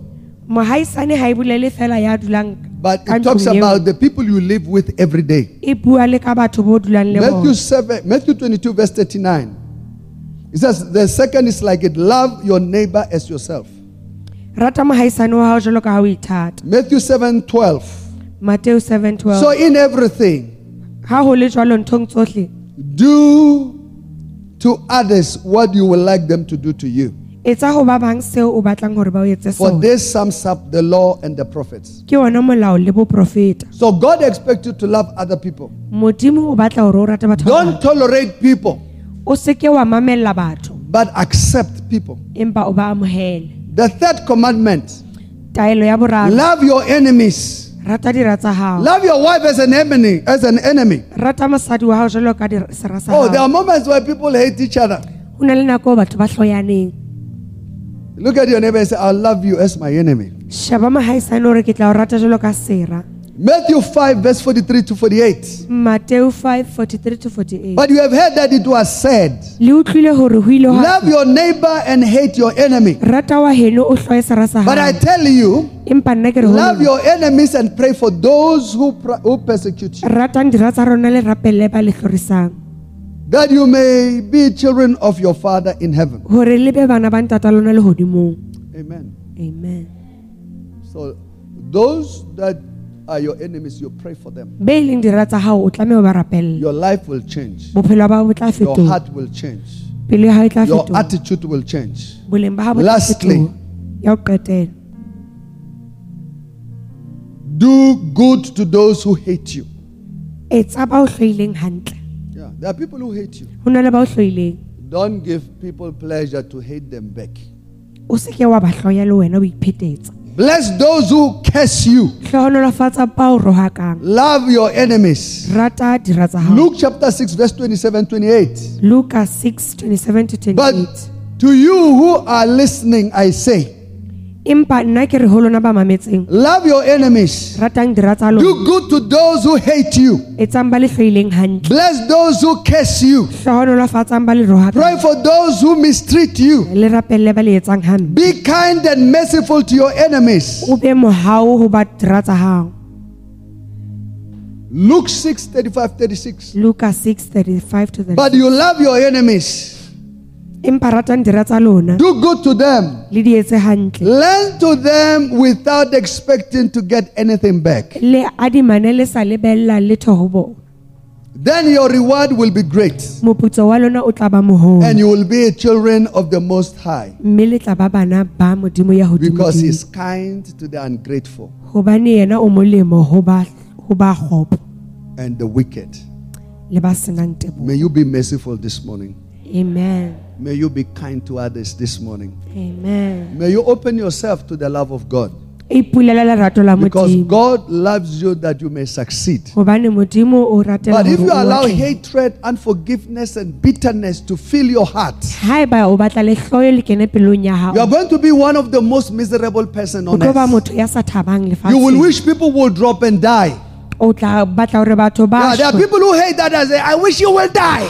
mohaisane ha e bolele fela ya dulang but it talks about the people you live with every day. e bua le ka batho bo dulang le Matthew bona 7, Matthew 22, verse 39. It says, The second is like it love your neighbor as yourself. Rata mohaisane wa hao jwalo ka ha o ithata Matthew 7, 12. mateo 712 So in everything, ha ho le jwalo nthong tsohle do to others what you would like them to do to you. etsa ho ba bang seo o batlang hore ba o etse For sona this sums up the law and the prophets. ke ona molao le boprofeta So God expects you to love other people. modimo o batla hore o rate batho ba Don't bang. tolerate people, o seke wa mamella batho but accept people. empa o ba amohele The third commandment taelo ya boraro love your enemies. rata dira tsa hao Love your wife as an enemy. As an enemy. rata mosadi wa hao jwalo ka dir- sera sa Oh, there hao are moments where people hate each other. ho na le nako eo batho ba hloyaneng Look at your neighbor and say, I love you as my enemy. Sheba mohaisane hore ke tla o rata jwalo ka sera Matthew 5, verse 43 to 48. Matthew 5 43 to 48 But you have heard that it was said, le utlwile hore ho ile ha Love your neighbor and hate your enemy. rata wa heno o hloye sera sa But I tell you, empa nna ke re ho love your enemies and pray for those who, who persecute you, ratang dira tsa rona le rapelle ba le hlorisang that you may be children of your Father in heaven. hore le be bana ba ntata lona le hodimong Amen. amen So, those that are your enemies, you pray for them. be e leng dira tsa hao o tlameha o ba rapelle Your life will change, bophelo ba bo tla your heart will change, pelo ya e tla your attitude will change. boleng ba hao bo tla Lastly. fetoha ya qetela Do good to those who hate you. etsa ba o Yeah. There are people who hate you. ho na le ba o Don't give people pleasure to hate them back. o se ke wa ba hloya le wena o iphetetsa Bless those who curse you. hlohonolofatsa ba o rohakang Love your enemies. rata dira tsa hao Luke chapter 6, verse 27 28. luka 6 27 to 28 But to you who are listening, I say, empa nna ke re ho lona ba mametseng love your enemies. ratang dira tsa Do good to those who hate you. etsang ba le hloileng hantle Bless those who curse you. hlohonolofatsang ba le rohakang Pray for those who mistreat you. le rapelle ba le etsang hampe Be kind and merciful to your enemies. o be mohao ho ba dira tsa hao Luke 6 35 36. luka 6 35 to 30 But you love your enemies. Empa ratang dira tsa lona Do good to them. le di etse hantle Lend to them without expecting to get anything back. le adimane le sa lebella letho ho bona Then your reward will be great. moputso wa lona o tla ba moholo And you will be children of the Most High. mme le tla ba bana ba modimo ya Because hodimo He's kind to the ungrateful hobane yena o molemo ho ba ho ba kgopo and the wicked. le ba senang tebo May you be merciful this morning. Amen May you be kind to others this morning. amen May you open yourself to the love of God. ipulela lerato la Because God loves you that you may succeed. hobane modimo o ratela But if you allow hatred, unforgiveness, and bitterness to fill your heart, haeba o batla lehloyo le kene pelong ya you are going to be one of the most miserable person on earth. motho ya sa thabang You will wish people will drop and die. o tla batla hore batho ba Yeah, there are people who hate that and say, I wish you will die.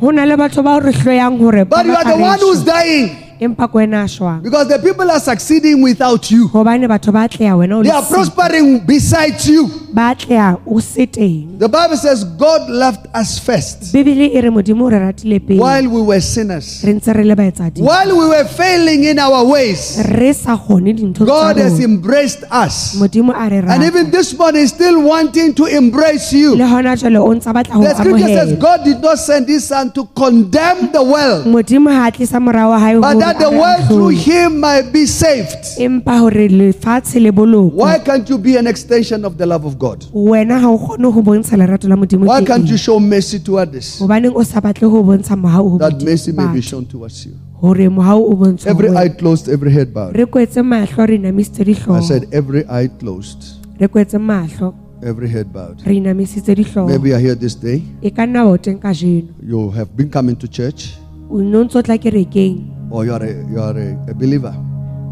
Ho na le batho ba o re hloyang hore ba But you are the one who's dying. Empa ko wena a Because the people are succeeding without you. hobane batho ba atleha wena o They are prospering besides you. ba atleha o se teng The Bible says God loved us first bebele e re modimo o re ratile pele while we were sinners. re ntse re le baetsadi While we were failing in our ways, re sa kgone dintho God has embraced us. modimo a re And even this morning, is still wanting to embrace you. le hona jwale o ntsa batla ho The scripture says God did not send His Son to condemn the world, modimo ha tlisa morao wa hae but hore that the world through. Him might be saved. empa hore lefatshe le bolokwe Why can't you be an extension of the love of God? wena ha o kgone ho bontsha lerato la modimo Why can't you show mercy to others? hobaneng o sa batle ho bontsha mohau That mercy may be shown towards you. hore mohau o bontshwe Every eye closed, every head bowed. re kwetse mahlo re inamisitse I said, every eye closed, re kwetse mahlo every head bowed. re inamisitse dihlooho Maybe you're here this day. ka nna ba o teng kajeno You have been coming to church, o no ntso tla kerekeng or you are a, you are a, a believer,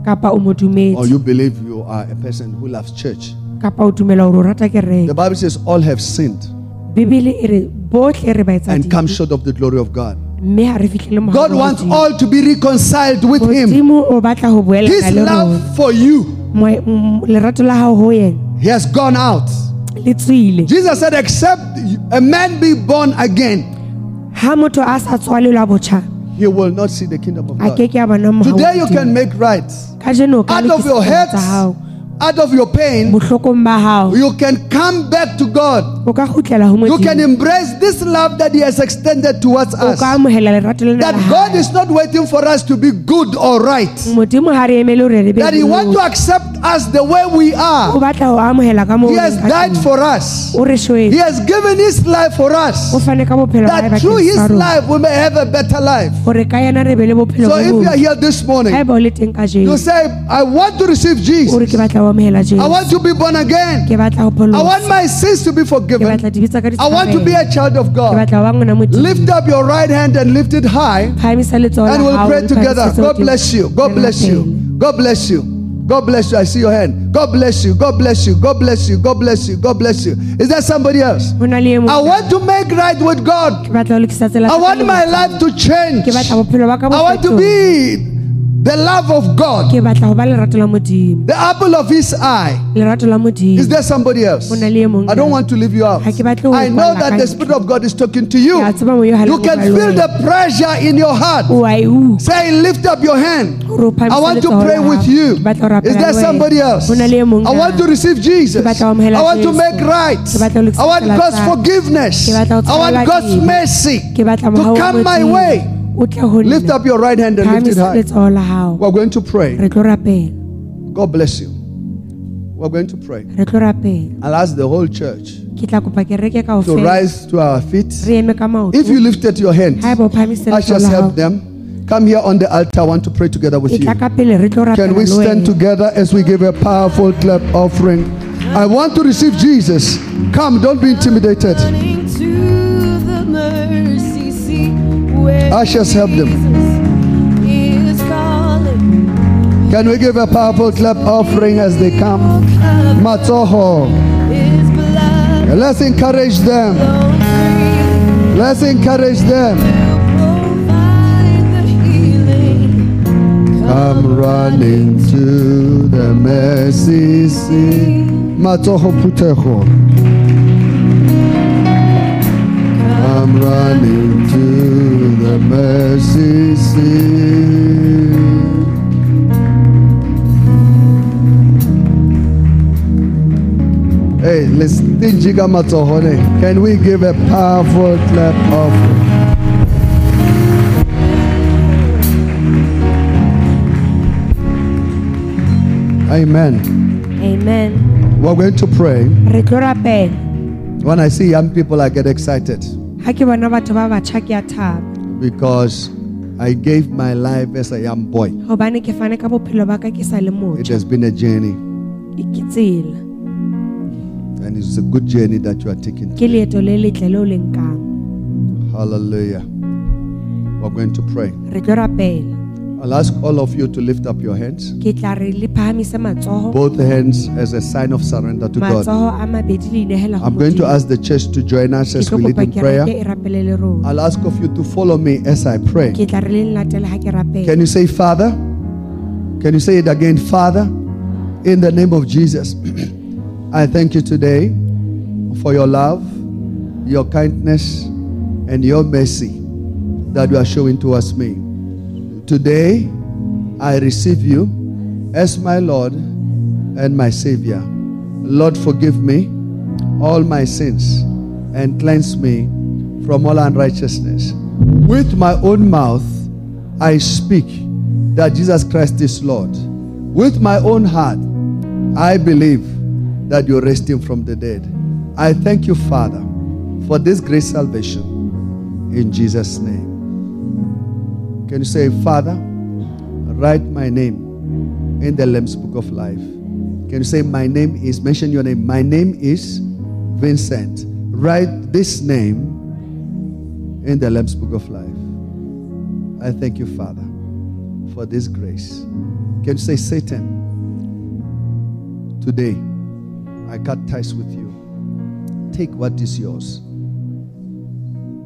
kapa o or you believe you are a person who loves church. kapa o dumela hore o rata The Bible says all have sinned bebele e re bohle re baetsa and come dibe, short of the glory of God. mme ha re fihlile mohau God wa wants Modimo. all to be reconciled with Him. modimo o batla ho boelana His le love for you, Moe- m- lerato la hao ho yena He has gone out. le tswile Jesus said, except a man be born again, ha motho a sa tswalelwa botjha he will not see the kingdom of God. ke ke a bona mohau wa Today you can make right. kajeno o ka Out of your taba hurts, tsa hao out of your pain, bohlokong ba hao you can come back to God. o ka kgutlela ho You can embrace this love that He has extended towards us. ka amohela lerato lena That God is not waiting for us to be good or right. modimo ha re emele hore re be That He wants to accept us the way we are. batla ho amohela ka moo He has died for us. He has given His life for us. o fane ka bophelo ba hae That through His life we may have a better life. hore ka yena re be le bophelo So if you are here this morning, haeba o le teng ka you say, I want to receive Jesus. Ke batla ho I want to be born again. ke batla ho I want my sins to be ke forgiven. batla dibitsa ka I want to be a child of ke God. batla ho ba ngwana modimo Lift up your right hand and lift it high, phahamisa letsoho la and we'll hao, pray le together. God bless you. God bless you. God bless you. God bless you. I see your hand. God bless you. God bless you. God bless you. God bless you. God bless you. Is there somebody else? ho na le e I want to make right with God. ke batla ho lokisa tsela I tsa want le my life to change. ke batla bophelo ba ka bo I want to fetohe. be the love of God, ke batla ho ba lerato la modimo the apple of His eye. lerato la modimo Is there somebody else? ho na le mong I don't want to leave you out. Ha ke batle ho I know that the. Spirit of God is talking to you. Ke a tseba moya ha le You can feel the pressure in your heart. Say, lift up your hand. hore o phahamise I want to pray with you. Ke batla ho rapela Is there somebody else? ho na le mong I want to receive Jesus. Ke batla ho amohela I want to make right. Ke batla ho lokisa I want God's forgiveness. Ke batla ho I want God's mercy to come my way. O tle ho Lift up your right hand and lift it high. letsoho la hao We're going to pray. re tlo rapela God bless you. We're going to pray. re tlo rapela I'll ask the whole church ke tla kopa kereke to rise to our feet. re eme ka maoto If you lifted your hands, ha eba o phahamisitse I letsoho just la hao, help them. Come here on the altar. I want to pray together with you. tla ka pele re tlo Can we stand together as we give a powerful clap offering? I want to receive Jesus. Come, don't be intimidated. Ushers, help them. Can we give a powerful clap offering as they come? Matoho. Let's encourage them. Let's encourage them. Come running to the mercy seat. Matoho puteho. I'm running to the mercy seat. Hey, matohone. Can we give a powerful clap offering? Amen. amen We're going to pray. re tlo rapela When I see young people, I get excited ha ke bona batho ba batjha ke a thaba because I gave my life as a young boy. gobane ke fane ka bophelo ba ka ke sa le It has been a journey, and it's a good journey that you are taking. ke leeto le letle le o le nkang Hallelujah. We're going to pray. Re tlo rapela I'll ask all of you to lift up your hands, ke tla re le phahamise matsoho both hands as a sign of surrender to God. matsoho a mabedi le inehela ho I'm going to ask the church to join us as we lead in prayer. rapele le rona I'll ask of you to follow me as I pray. ke tla re le nlatele ha ke rapela Can you say, Father? Can you say it again, Father? In the name of Jesus, I thank you today for your love, your kindness, and your mercy that you are showing towards me. Today, I receive you as my Lord and my Savior. Lord, forgive me all my sins and cleanse me from all unrighteousness. With my own mouth, I speak that Jesus Christ is Lord. With my own heart, I believe that you raised him from the dead. I thank you, Father, for this great salvation in Jesus' name. Can you say, Father, write my name in the Lamb's Book of Life? Can you say, My name is, mention your name. My name is Vincent. Write this name in the Lamb's Book of Life. I thank you, Father, for this grace. Can you say, Satan, today I cut ties with you. Take what is yours.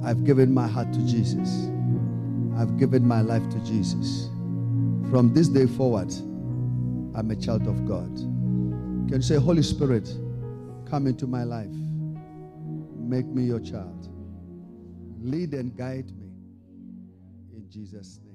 I've given my heart to Jesus. I've given my life to Jesus. From this day forward, I'm a child of God. Can you say, Holy Spirit, come into my life? Make me your child. Lead and guide me. In Jesus' name.